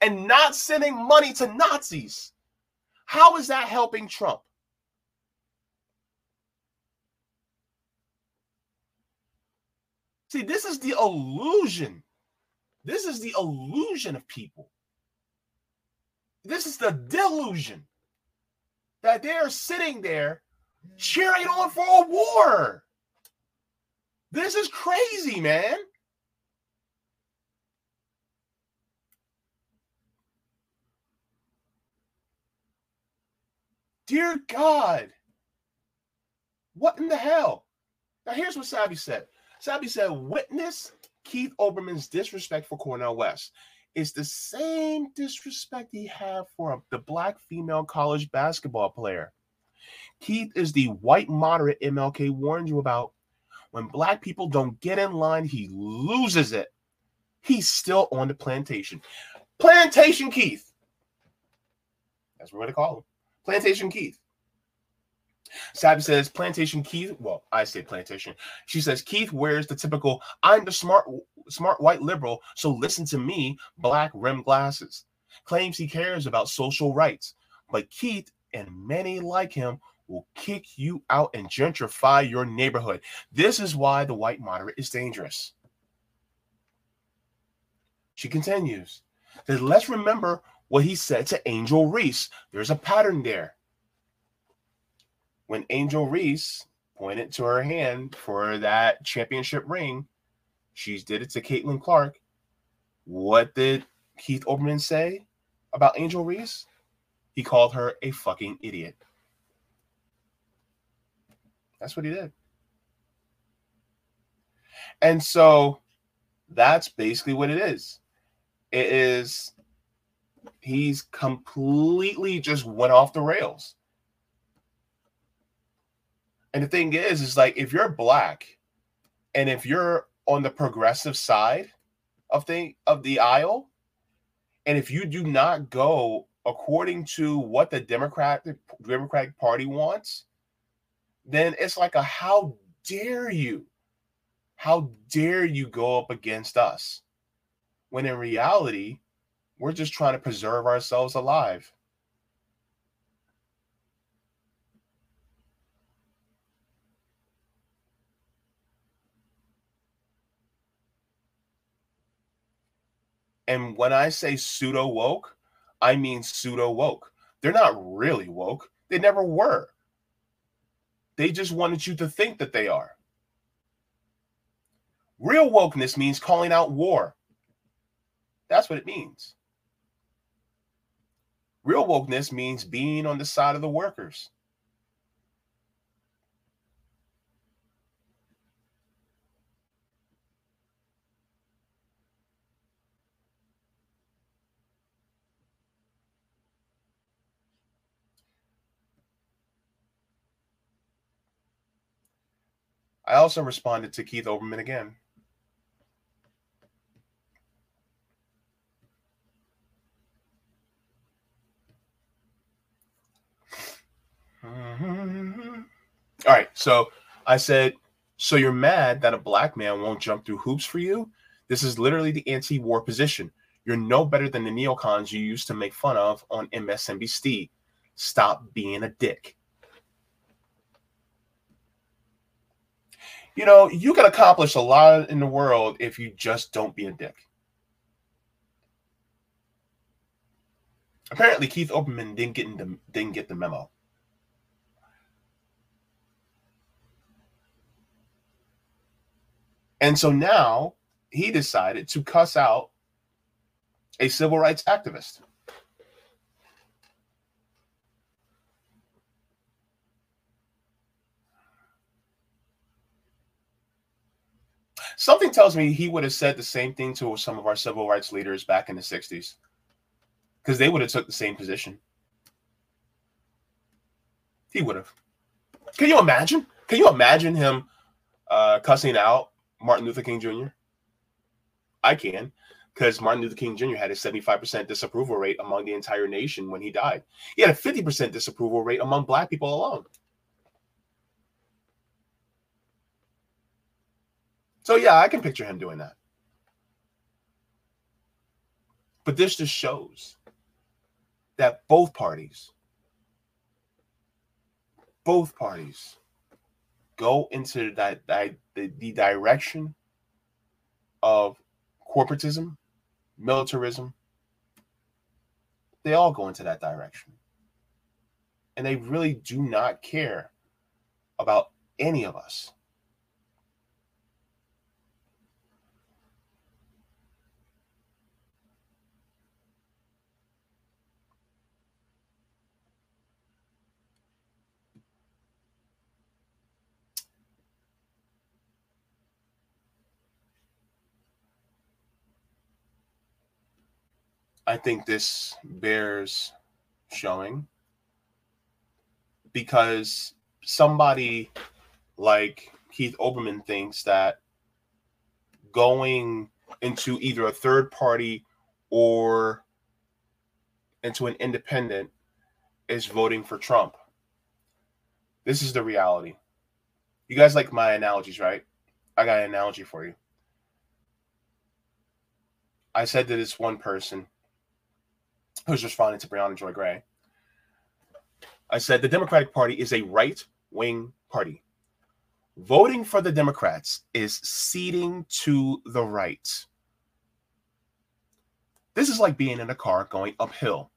and not sending money to Nazis? How is that helping Trump? See, this is the illusion. This is the illusion of people. This is the delusion that they're sitting there cheering on for a war. This is crazy, man. Dear God. What in the hell? Now, here's what Sabby said Sabby said, witness Keith Olbermann's disrespect for Cornel West. It's the same disrespect he had for the black female college basketball player. Keith is the white moderate MLK warned you about. When black people don't get in line, he loses it. He's still on the plantation. Plantation Keith. That's what they call him. Plantation Keith. Sabby says plantation Keith. Well, I say plantation. She says Keith wears the typical "I'm the smart, smart white liberal, so listen to me" black rim glasses. Claims he cares about social rights, but Keith and many like him will kick you out and gentrify your neighborhood. This is why the white moderate is dangerous. She continues that let's remember what he said to Angel Reese. There's a pattern there. When Angel Reese pointed to her hand for that championship ring, she did it to Caitlin Clark. What did Keith Olbermann say about Angel Reese? He called her a fucking idiot. That's what he did. And so that's basically what it is. It is he's completely just went off the rails. And the thing is, is like if you're black and if you're on the progressive side of the of the aisle, and if you do not go according to what the Democratic Democratic Party wants, then it's like a how dare you? How dare you go up against us? When in reality, we're just trying to preserve ourselves alive. And when I say pseudo woke, I mean pseudo woke. They're not really woke. They never were. They just wanted you to think that they are. Real wokeness means calling out war. That's what it means. Real wokeness means being on the side of the workers. I also responded to Keith Olbermann again. Mm-hmm. All right, so I said, so you're mad that a black man won't jump through hoops for you? This is literally the anti-war position. You're no better than the neocons you used to make fun of on MSNBC. Stop being a dick. you know, you can accomplish a lot in the world if you just don't be a dick. Apparently, Keith Olbermann didn't get the, didn't get the memo. And so now he decided to cuss out a civil rights activist. Something tells me he would have said the same thing to some of our civil rights leaders back in the 60s because they would have took the same position. He would have. Can you imagine? Can you imagine him uh, cussing out Martin Luther King Jr.? I can, because Martin Luther King Jr. had a 75% disapproval rate among the entire nation when he died. He had a 50% disapproval rate among black people alone. So yeah, I can picture him doing that. But this just shows that both parties, both parties go into that, that the, the direction of corporatism, militarism. They all go into that direction. And they really do not care about any of us. I think this bears showing because somebody like Keith Olbermann thinks that going into either a third party or into an independent is voting for Trump. This is the reality. You guys like my analogies, right? I got an analogy for you. I said to this one person, who's responding to Briahna Joy Gray. I said the Democratic Party is a right wing party. Voting for the Democrats is ceding to the right. This is like being in a car going uphill.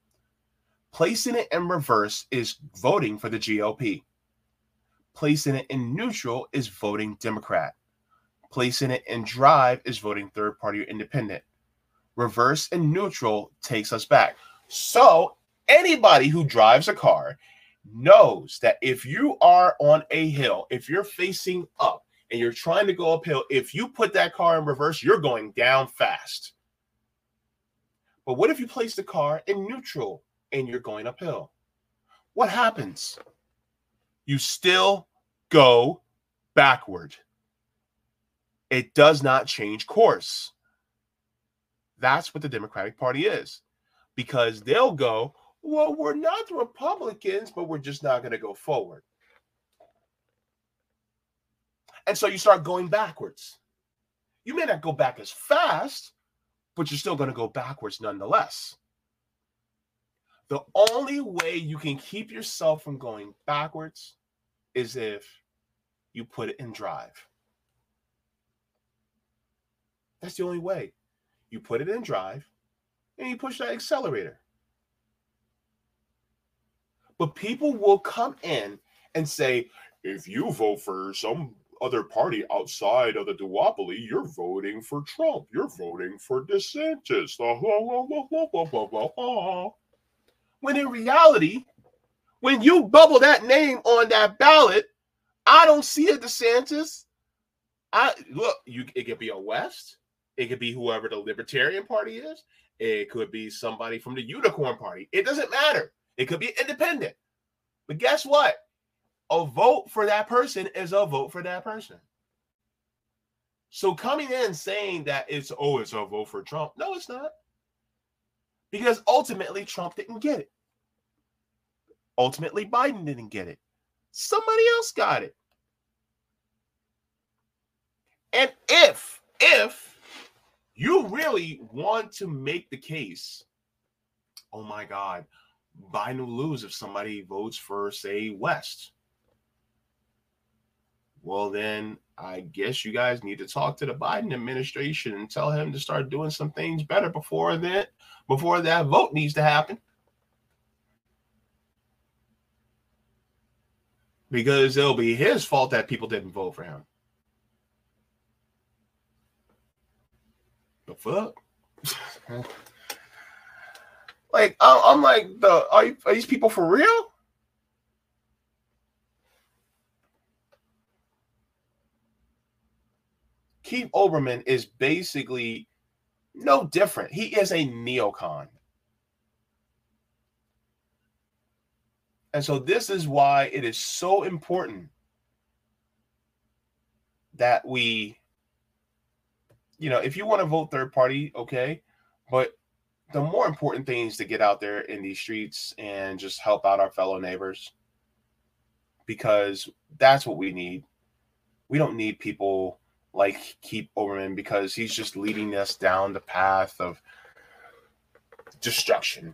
Placing it in reverse is voting for the GOP. Placing it in neutral is voting Democrat. Placing it in drive is voting third party or independent. Reverse and neutral takes us back. So anybody who drives a car knows that if you are on a hill, if you're facing up and you're trying to go uphill, if you put that car in reverse, you're going down fast. But what if you place the car in neutral and you're going uphill? What happens? You still go backward. It does not change course. That's what the Democratic Party is because they'll go, well, we're not Republicans, but we're just not going to go forward. And so you start going backwards. You may not go back as fast, but you're still going to go backwards nonetheless. The only way you can keep yourself from going backwards is if you put it in drive. That's the only way. You put it in drive and you push that accelerator. But people will come in and say, if you vote for some other party outside of the duopoly, you're voting for Trump. You're voting for DeSantis. When in reality, when you bubble that name on that ballot, I don't see a DeSantis. I look, you it could be a West, it could be whoever the Libertarian Party is, it could be somebody from the Unicorn Party. It doesn't matter. It could be independent. But guess what? A vote for that person is a vote for that person. So coming in saying that it's oh, it's a vote for Trump. No, it's not. Because ultimately Trump didn't get it. Ultimately, Biden didn't get it. Somebody else got it. And if, if you really want to make the case oh my god biden will lose if somebody votes for say west. Well then i guess you guys need to talk to the biden administration and tell him to start doing some things better before that before that vote needs to happen. Because it'll be his fault that people didn't vote for him. Fuck? like I'm, like the are, you, are these people for real? Keith Olbermann is basically no different. He is a neocon. And so this is why it is so important that we, you know, if you want to vote third party, okay. But the more important thing is to get out there in these streets and just help out our fellow neighbors because that's what we need. We don't need people like Keith Olbermann because he's just leading us down the path of destruction.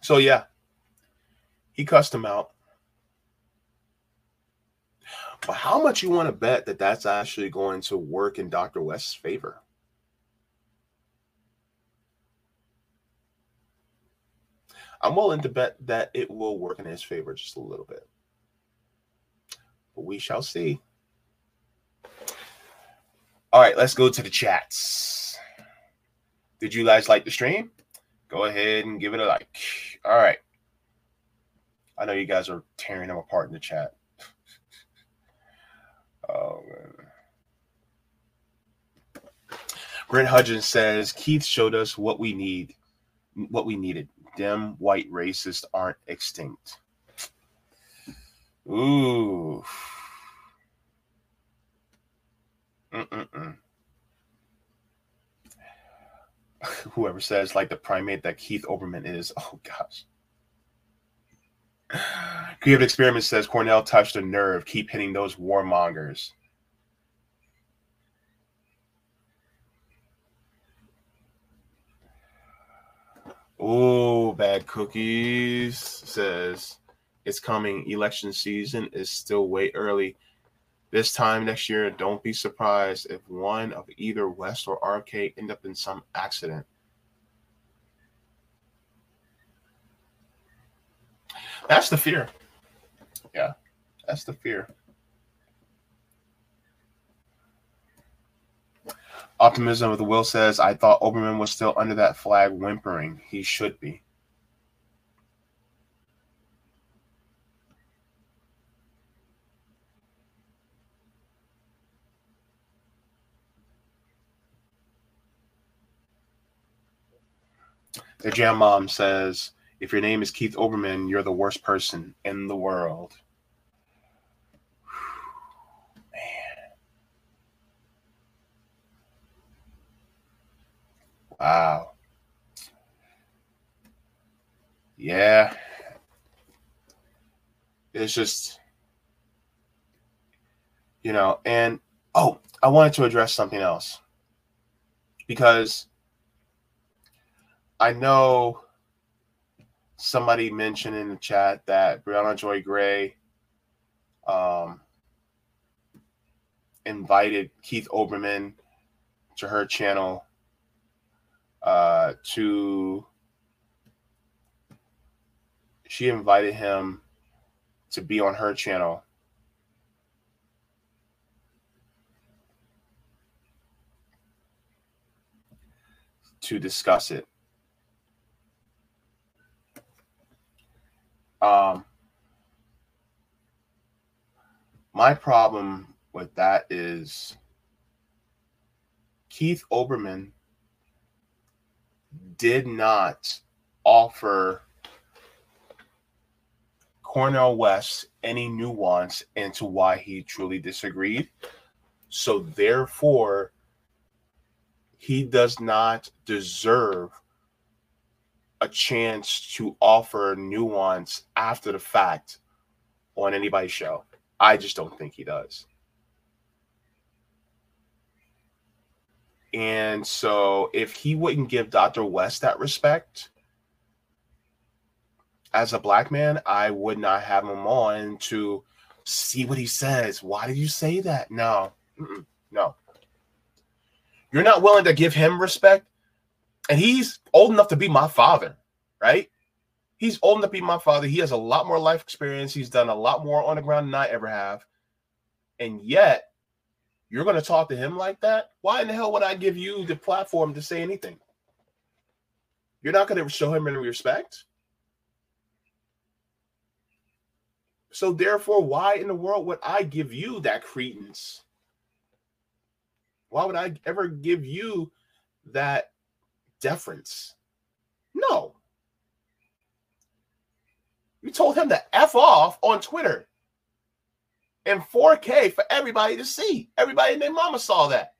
So yeah, he cussed him out. But how much you want to bet that that's actually going to work in Dr. West's favor? I'm willing to bet that it will work in his favor just a little bit. But we shall see. All right, let's go to the chats. Did you guys like the stream? Go ahead and give it a like. All right. I know you guys are tearing them apart in the chat. Oh man. Brent Hudgens says Keith showed us what we need, what we needed. Them white racists aren't extinct. Ooh. Mm-mm-mm. Whoever says like the primate that Keith Olbermann is. Oh gosh. Creative Experiment says Cornel touched a nerve. Keep hitting those warmongers. Oh, bad cookies says it's coming. Election season is still way early. This time next year, don't be surprised if one of either West or RK end up in some accident. That's the fear. Yeah, that's the fear. Optimism of the Will says, I thought Olbermann was still under that flag whimpering. He should be. The Jam Mom says, if your name is Keith Olbermann, you're the worst person in the world. Man. Wow. Yeah. It's just, you know, and oh, I wanted to address something else because I know somebody mentioned in the chat that Briahna Joy Gray um, invited Keith Olbermann to her channel uh, to she invited him to be on her channel. To discuss it Um, my problem with that is Keith Olbermann did not offer Cornel West any nuance into why he truly disagreed. So, therefore, he does not deserve a chance to offer nuance after the fact on anybody's show. I just don't think he does. And so if he wouldn't give Dr. West that respect as a black man, I would not have him on to see what he says. Why did you say that? No, Mm-mm. no. You're not willing to give him respect and he's old enough to be my father. right? He's old enough to be my father. He has a lot more life experience. He's done a lot more on the ground than I ever have. And yet, you're going to talk to him like that? Why in the hell would I give you the platform to say anything? You're not going to show him any respect. So, therefore, why in the world would I give you that credence? Why would I ever give you that deference? No. You told him to F off on Twitter in 4K for everybody to see. Everybody and their mama saw that.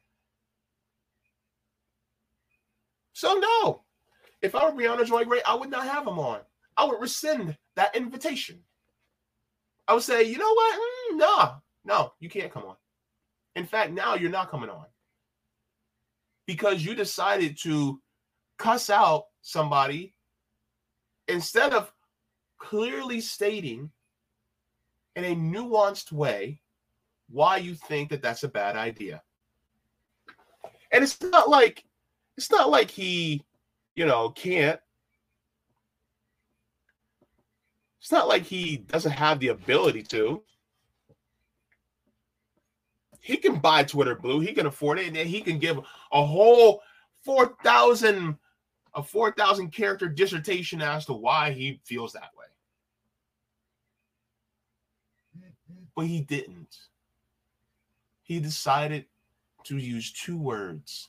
So, no. If I were Briahna Joy Gray, I would not have him on. I would rescind that invitation. I would say, you know what? Mm, no, no, you can't come on. In fact, now you're not coming on because you decided to cuss out somebody instead of clearly stating in a nuanced way why you think that that's a bad idea. And it's not like it's not like he, you know, can't It's not like he doesn't have the ability to. He can buy Twitter Blue. He can afford it, and he can give a whole four thousand a four thousand character dissertation as to why he feels that way. But he didn't. He decided to use two words.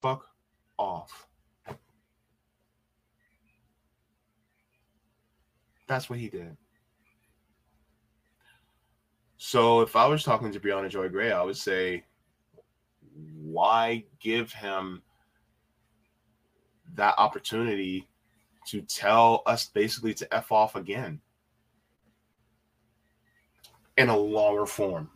Fuck off. That's what he did. So if I was talking to Briahna Joy Gray, I would say, why give him that opportunity to tell us basically to F off again in a longer form?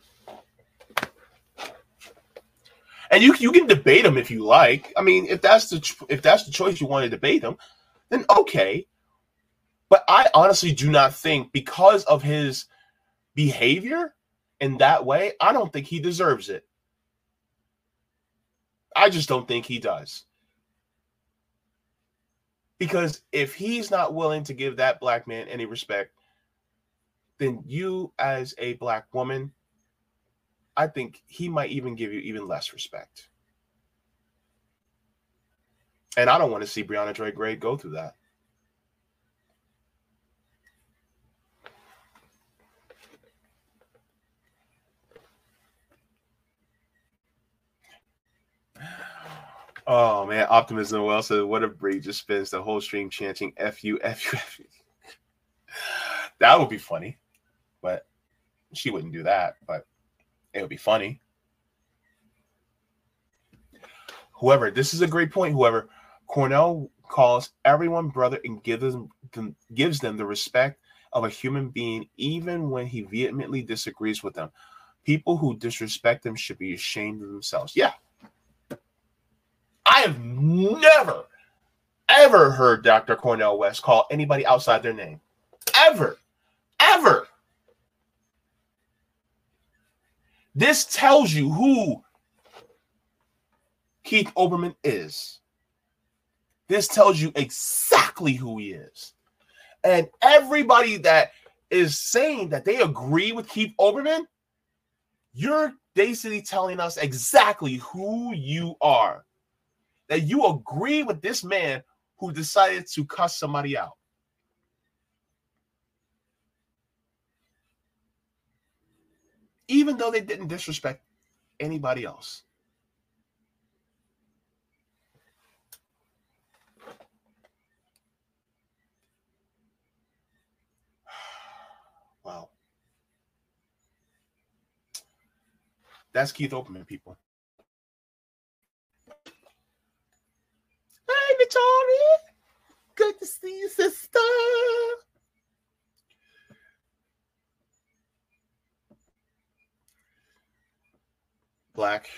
And you you can debate him if you like. I mean, if that's the if that's the choice you want to debate him, then okay. But I honestly do not think because of his behavior in that way, I don't think he deserves it. I just don't think he does. Because if he's not willing to give that black man any respect, then you, as a black woman, I think he might even give you even less respect. And I don't want to see Briahna Joy Gray go through that. Oh man, Optimism well said, what if Bray just spends the whole stream chanting F you, F you, F you. that would be funny. But she wouldn't do that, but it would be funny. Whoever, this is a great point. Whoever, Cornel calls everyone brother and gives them, gives them the respect of a human being, even when he vehemently disagrees with them. People who disrespect them should be ashamed of themselves. Yeah, I have never, ever heard Dr. Cornel West call anybody outside their name. Ever. Ever. This tells you who Keith Olbermann is. This tells you exactly who he is. And everybody that is saying that they agree with Keith Olbermann, you're basically telling us exactly who you are that you agree with this man who decided to cuss somebody out. Even though they didn't disrespect anybody else. Wow. That's Keith Olbermann, people. Victoria. Good to see you, sister. Black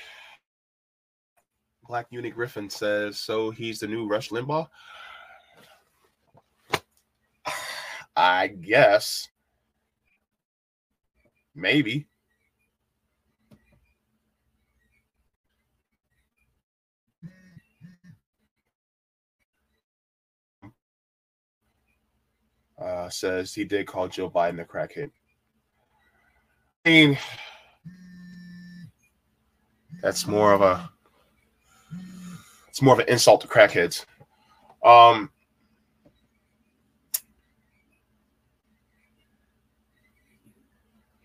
Black Uni Griffin says, so he's the new Rush Limbaugh. I guess. Maybe. Uh, says he did call Joe Biden a crackhead. I mean, that's more of a it's more of an insult to crackheads. Um,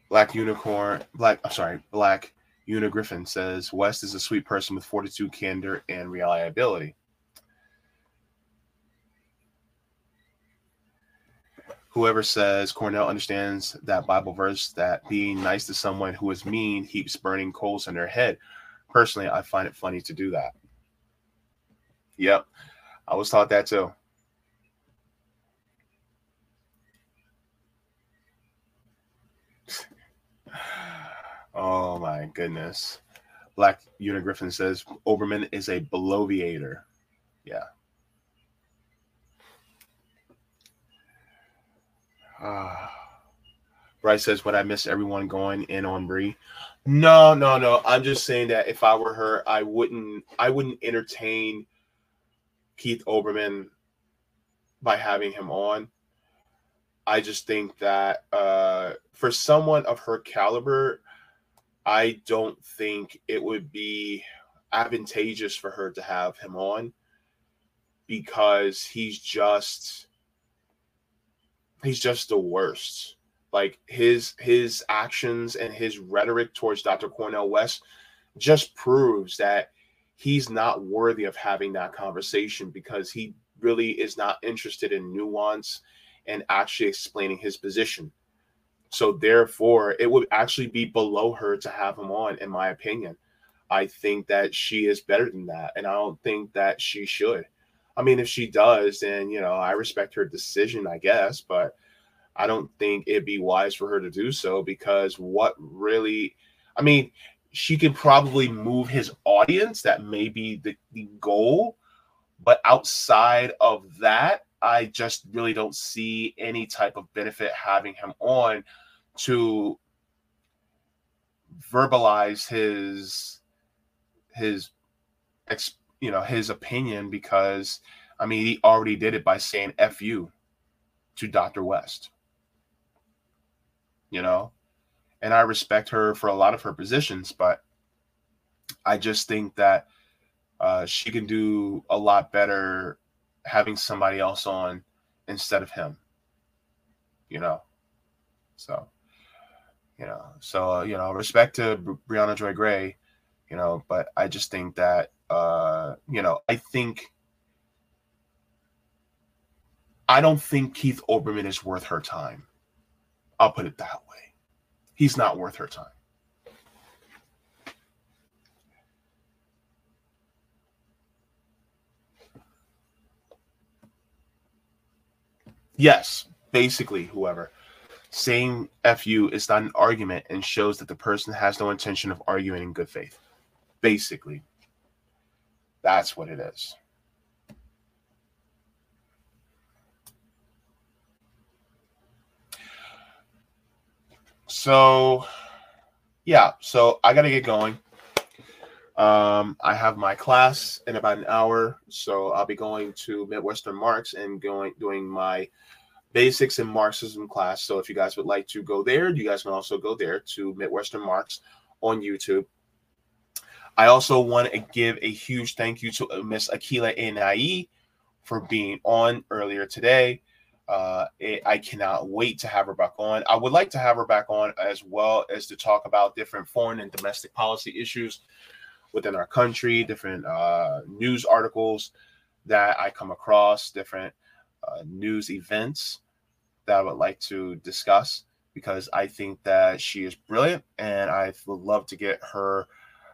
Black Unicorn, Black, I'm sorry, Black Unigriffin says West is a sweet person with fortitude, candor, and reliability. Whoever says Cornel understands that Bible verse that being nice to someone who is mean heaps burning coals in their head. Personally, I find it funny to do that. Yep, I was taught that too. Oh my goodness. Black Unigriffin says Olbermann is a bloviator. Yeah. Ah. Bryce says, Would I miss everyone going in on Bree? No, no, no. I'm just saying that if I were her, I wouldn't I wouldn't entertain Keith Olbermann by having him on. I just think that uh, for someone of her caliber, I don't think it would be advantageous for her to have him on because he's just he's just the worst. Like his his actions and his rhetoric towards Dr. Cornel West just proves that he's not worthy of having that conversation because he really is not interested in nuance and actually explaining his position. So therefore, it would actually be below her to have him on, in my opinion. I think that she is better than that, and I don't think that she should. I mean, if she does, then you know, I respect her decision, I guess, but I don't think it'd be wise for her to do so because what really, I mean, she could probably move his audience. That may be the, the goal, but outside of that, I just really don't see any type of benefit having him on to verbalize his his ex, you know his opinion because I mean he already did it by saying "f you" to Dr. West. You know, and I respect her for a lot of her positions, but I just think that uh, she can do a lot better having somebody else on instead of him. You know, so you know, so uh, you know, respect to Briahna Joy Gray, you know, but I just think that uh, you know, I think I don't think Keith Olbermann is worth her time. I'll put it that way. He's not worth her time. Yes, basically, whoever. Saying FU is not an argument and shows that the person has no intention of arguing in good faith. Basically, that's what it is. So, yeah, so I got to get going. Um, I have my class in about an hour, so I'll be going to Midwestern Marx and going doing my basics in Marxism class. So if you guys would like to go there, you guys can also go there to Midwestern Marx on YouTube. I also want to give a huge thank you to uh, Miss Akile Anai for being on earlier today. Uh, it, I cannot wait to have her back on. I would like to have her back on as well as to talk about different foreign and domestic policy issues within our country, different uh, news articles that I come across, different uh, news events that I would like to discuss because I think that she is brilliant and I would love to get her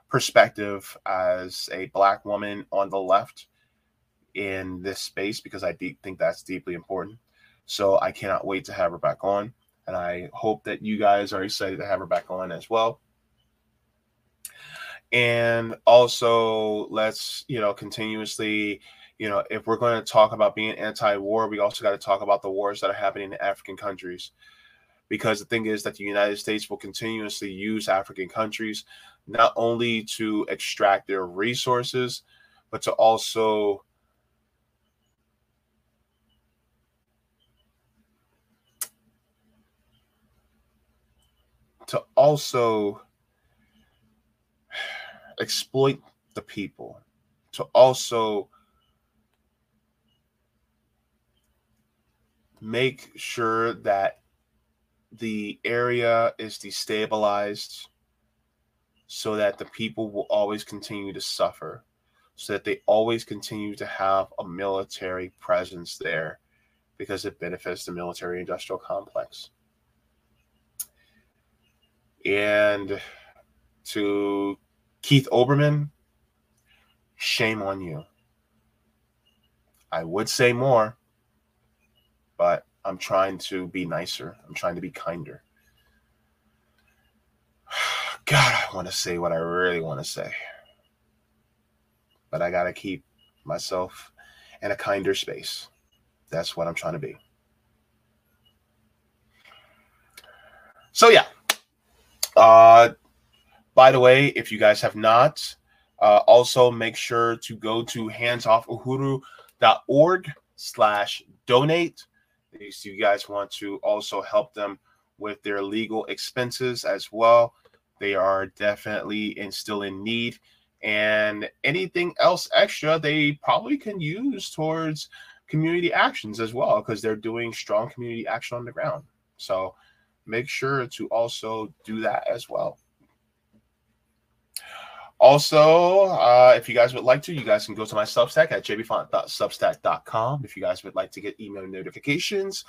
perspective as a black woman on the left in this space because I de- think that's deeply important. So I cannot wait to have her back on. And I hope that you guys are excited to have her back on as well and also let's you know continuously you know if we're going to talk about being anti-war we also got to talk about the wars that are happening in african countries because the thing is that the united states will continuously use african countries not only to extract their resources, but to also to also exploit the people, to also make sure that the area is destabilized so that the people will always continue to suffer, so that they always continue to have a military presence there because it benefits the military industrial complex. And to Keith Olbermann, shame on you. I would say more, but I'm trying to be nicer. I'm trying to be kinder. God, I want to say what I really want to say. But I got to keep myself in a kinder space. That's what I'm trying to be. So, yeah. Uh, by the way, if you guys have not, uh, also make sure to go to handsoffuhuru.org slash donate. If you guys want to also help them with their legal expenses as well, they are definitely and still in need. And anything else extra, they probably can use towards community actions as well, because they're doing strong community action on the ground. So make sure to also do that as well. Also, uh, if you guys would like to, you guys can go to my Substack at jaybefaunt.substack.com if you guys would like to get email notifications.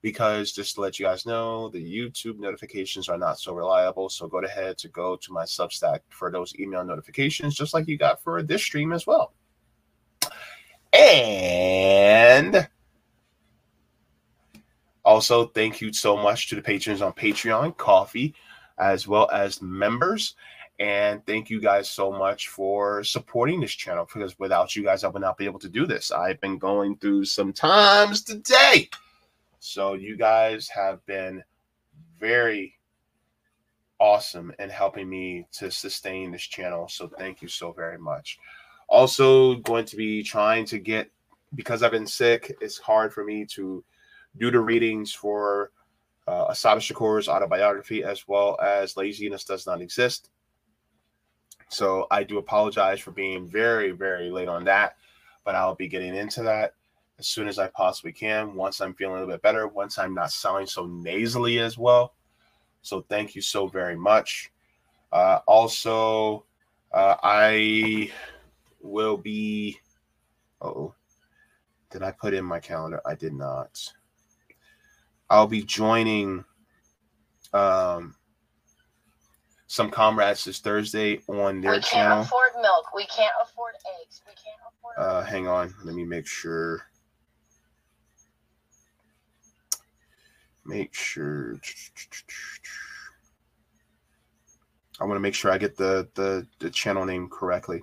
Because just to let you guys know, the YouTube notifications are not so reliable. So go ahead to go to my Substack for those email notifications, just like you got for this stream as well. And also, thank you so much to the patrons on Patreon, Ko-fi, as well as members. And thank you guys so much for supporting this channel because without you guys, I would not be able to do this. I've been going through some times today. So you guys have been very awesome in helping me to sustain this channel. So thank you so very much. Also, going to be trying to get because I've been sick, it's hard for me to do the readings for uh, Assata Shakur's autobiography as well as Laziness Does Not Exist. So I do apologize for being very, very late on that, but I'll be getting into that as soon as I possibly can. Once I'm feeling a little bit better, once I'm not sounding so nasally as well. So thank you so very much. Uh, also, uh, I will be. Oh, did I put in my calendar? I did not. I'll be joining um, some comrades this Thursday on their channel. we can't channel. afford milk. We can't afford eggs. We can't afford. Uh, hang on, let me make sure. Make sure. I want to make sure I get the, the the channel name correctly.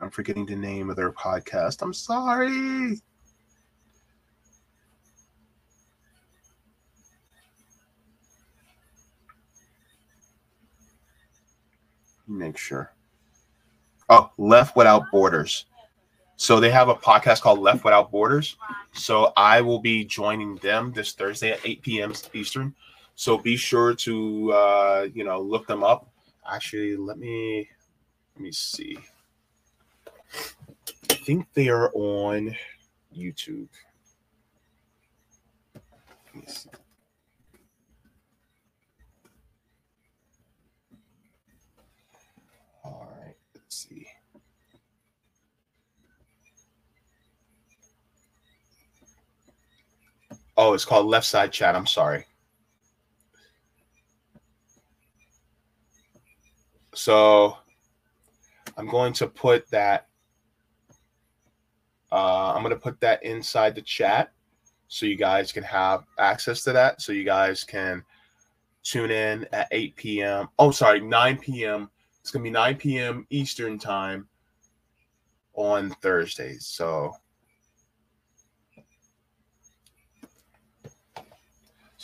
I'm forgetting the name of their podcast. I'm sorry. Make sure. Oh, Left Without Borders. So they have a podcast called Left Without Borders. So I will be joining them this Thursday at 8 p.m. Eastern. So be sure to uh, you know look them up. Actually, let me let me see. I think they are on YouTube. Let me see. All right, let's see. Oh, it's called Left Side Chat. I'm sorry. So I'm going to put that. Uh, I'm going to put that inside the chat so you guys can have access to that. So you guys can tune in at 8 p.m. Oh, sorry, 9 p.m. It's going to be 9 p.m. Eastern time on Thursdays. So,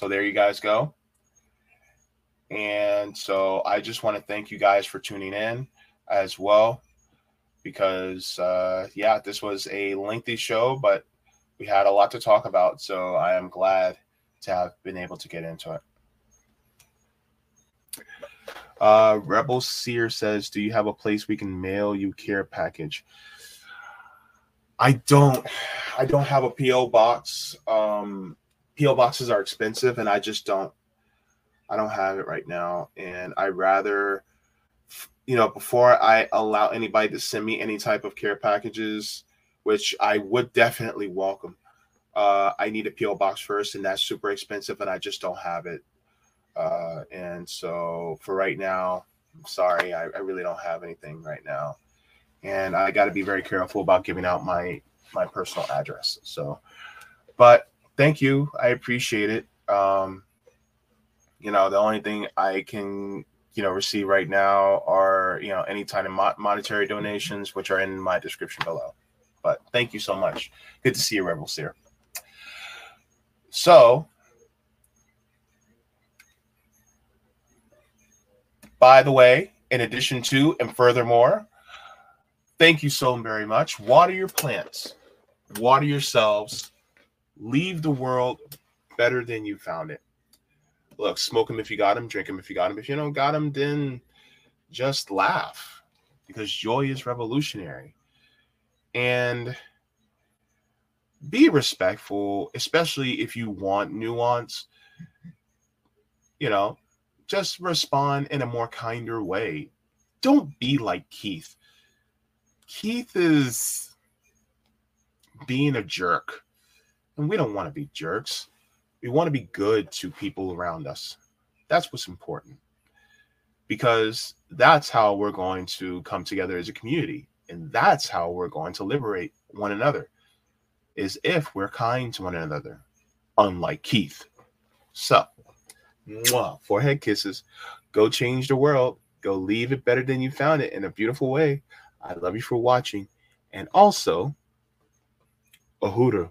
so there you guys go. And so I just want to thank you guys for tuning in as well, because uh, yeah, this was a lengthy show, but we had a lot to talk about. So I am glad to have been able to get into it. Uh, Rebel Seer says, "Do you have a place we can mail you care package?" I don't. I don't have a PO box. Um, PO boxes are expensive, and I just don't. I don't have it right now, and I rather, you know, before I allow anybody to send me any type of care packages, which I would definitely welcome. Uh, I need a PO box first, and that's super expensive, and I just don't have it. Uh, and so for right now, I'm sorry, I, I really don't have anything right now, and I got to be very careful about giving out my my personal address. So, but thank you, I appreciate it. Um, you know, the only thing I can you know receive right now are you know any kind of mo- monetary donations, which are in my description below. But thank you so much. Good to see you, Rebel Seer. So, by the way, in addition to and furthermore, thank you so very much. Water your plants, water yourselves, leave the world better than you found it. Look, smoke them if you got them, drink them if you got them. If you don't got them, then just laugh because joy is revolutionary. And be respectful, especially if you want nuance. You know, just respond in a more kinder way. Don't be like Keith. Keith is being a jerk, and we don't want to be jerks. We want to be good to people around us. That's what's important because that's how we're going to come together as a community, and that's how we're going to liberate one another is if we're kind to one another, unlike Keith. So, mwah, forehead kisses. Go change the world. Go leave it better than you found it in a beautiful way. I love you for watching. And also, a Yes.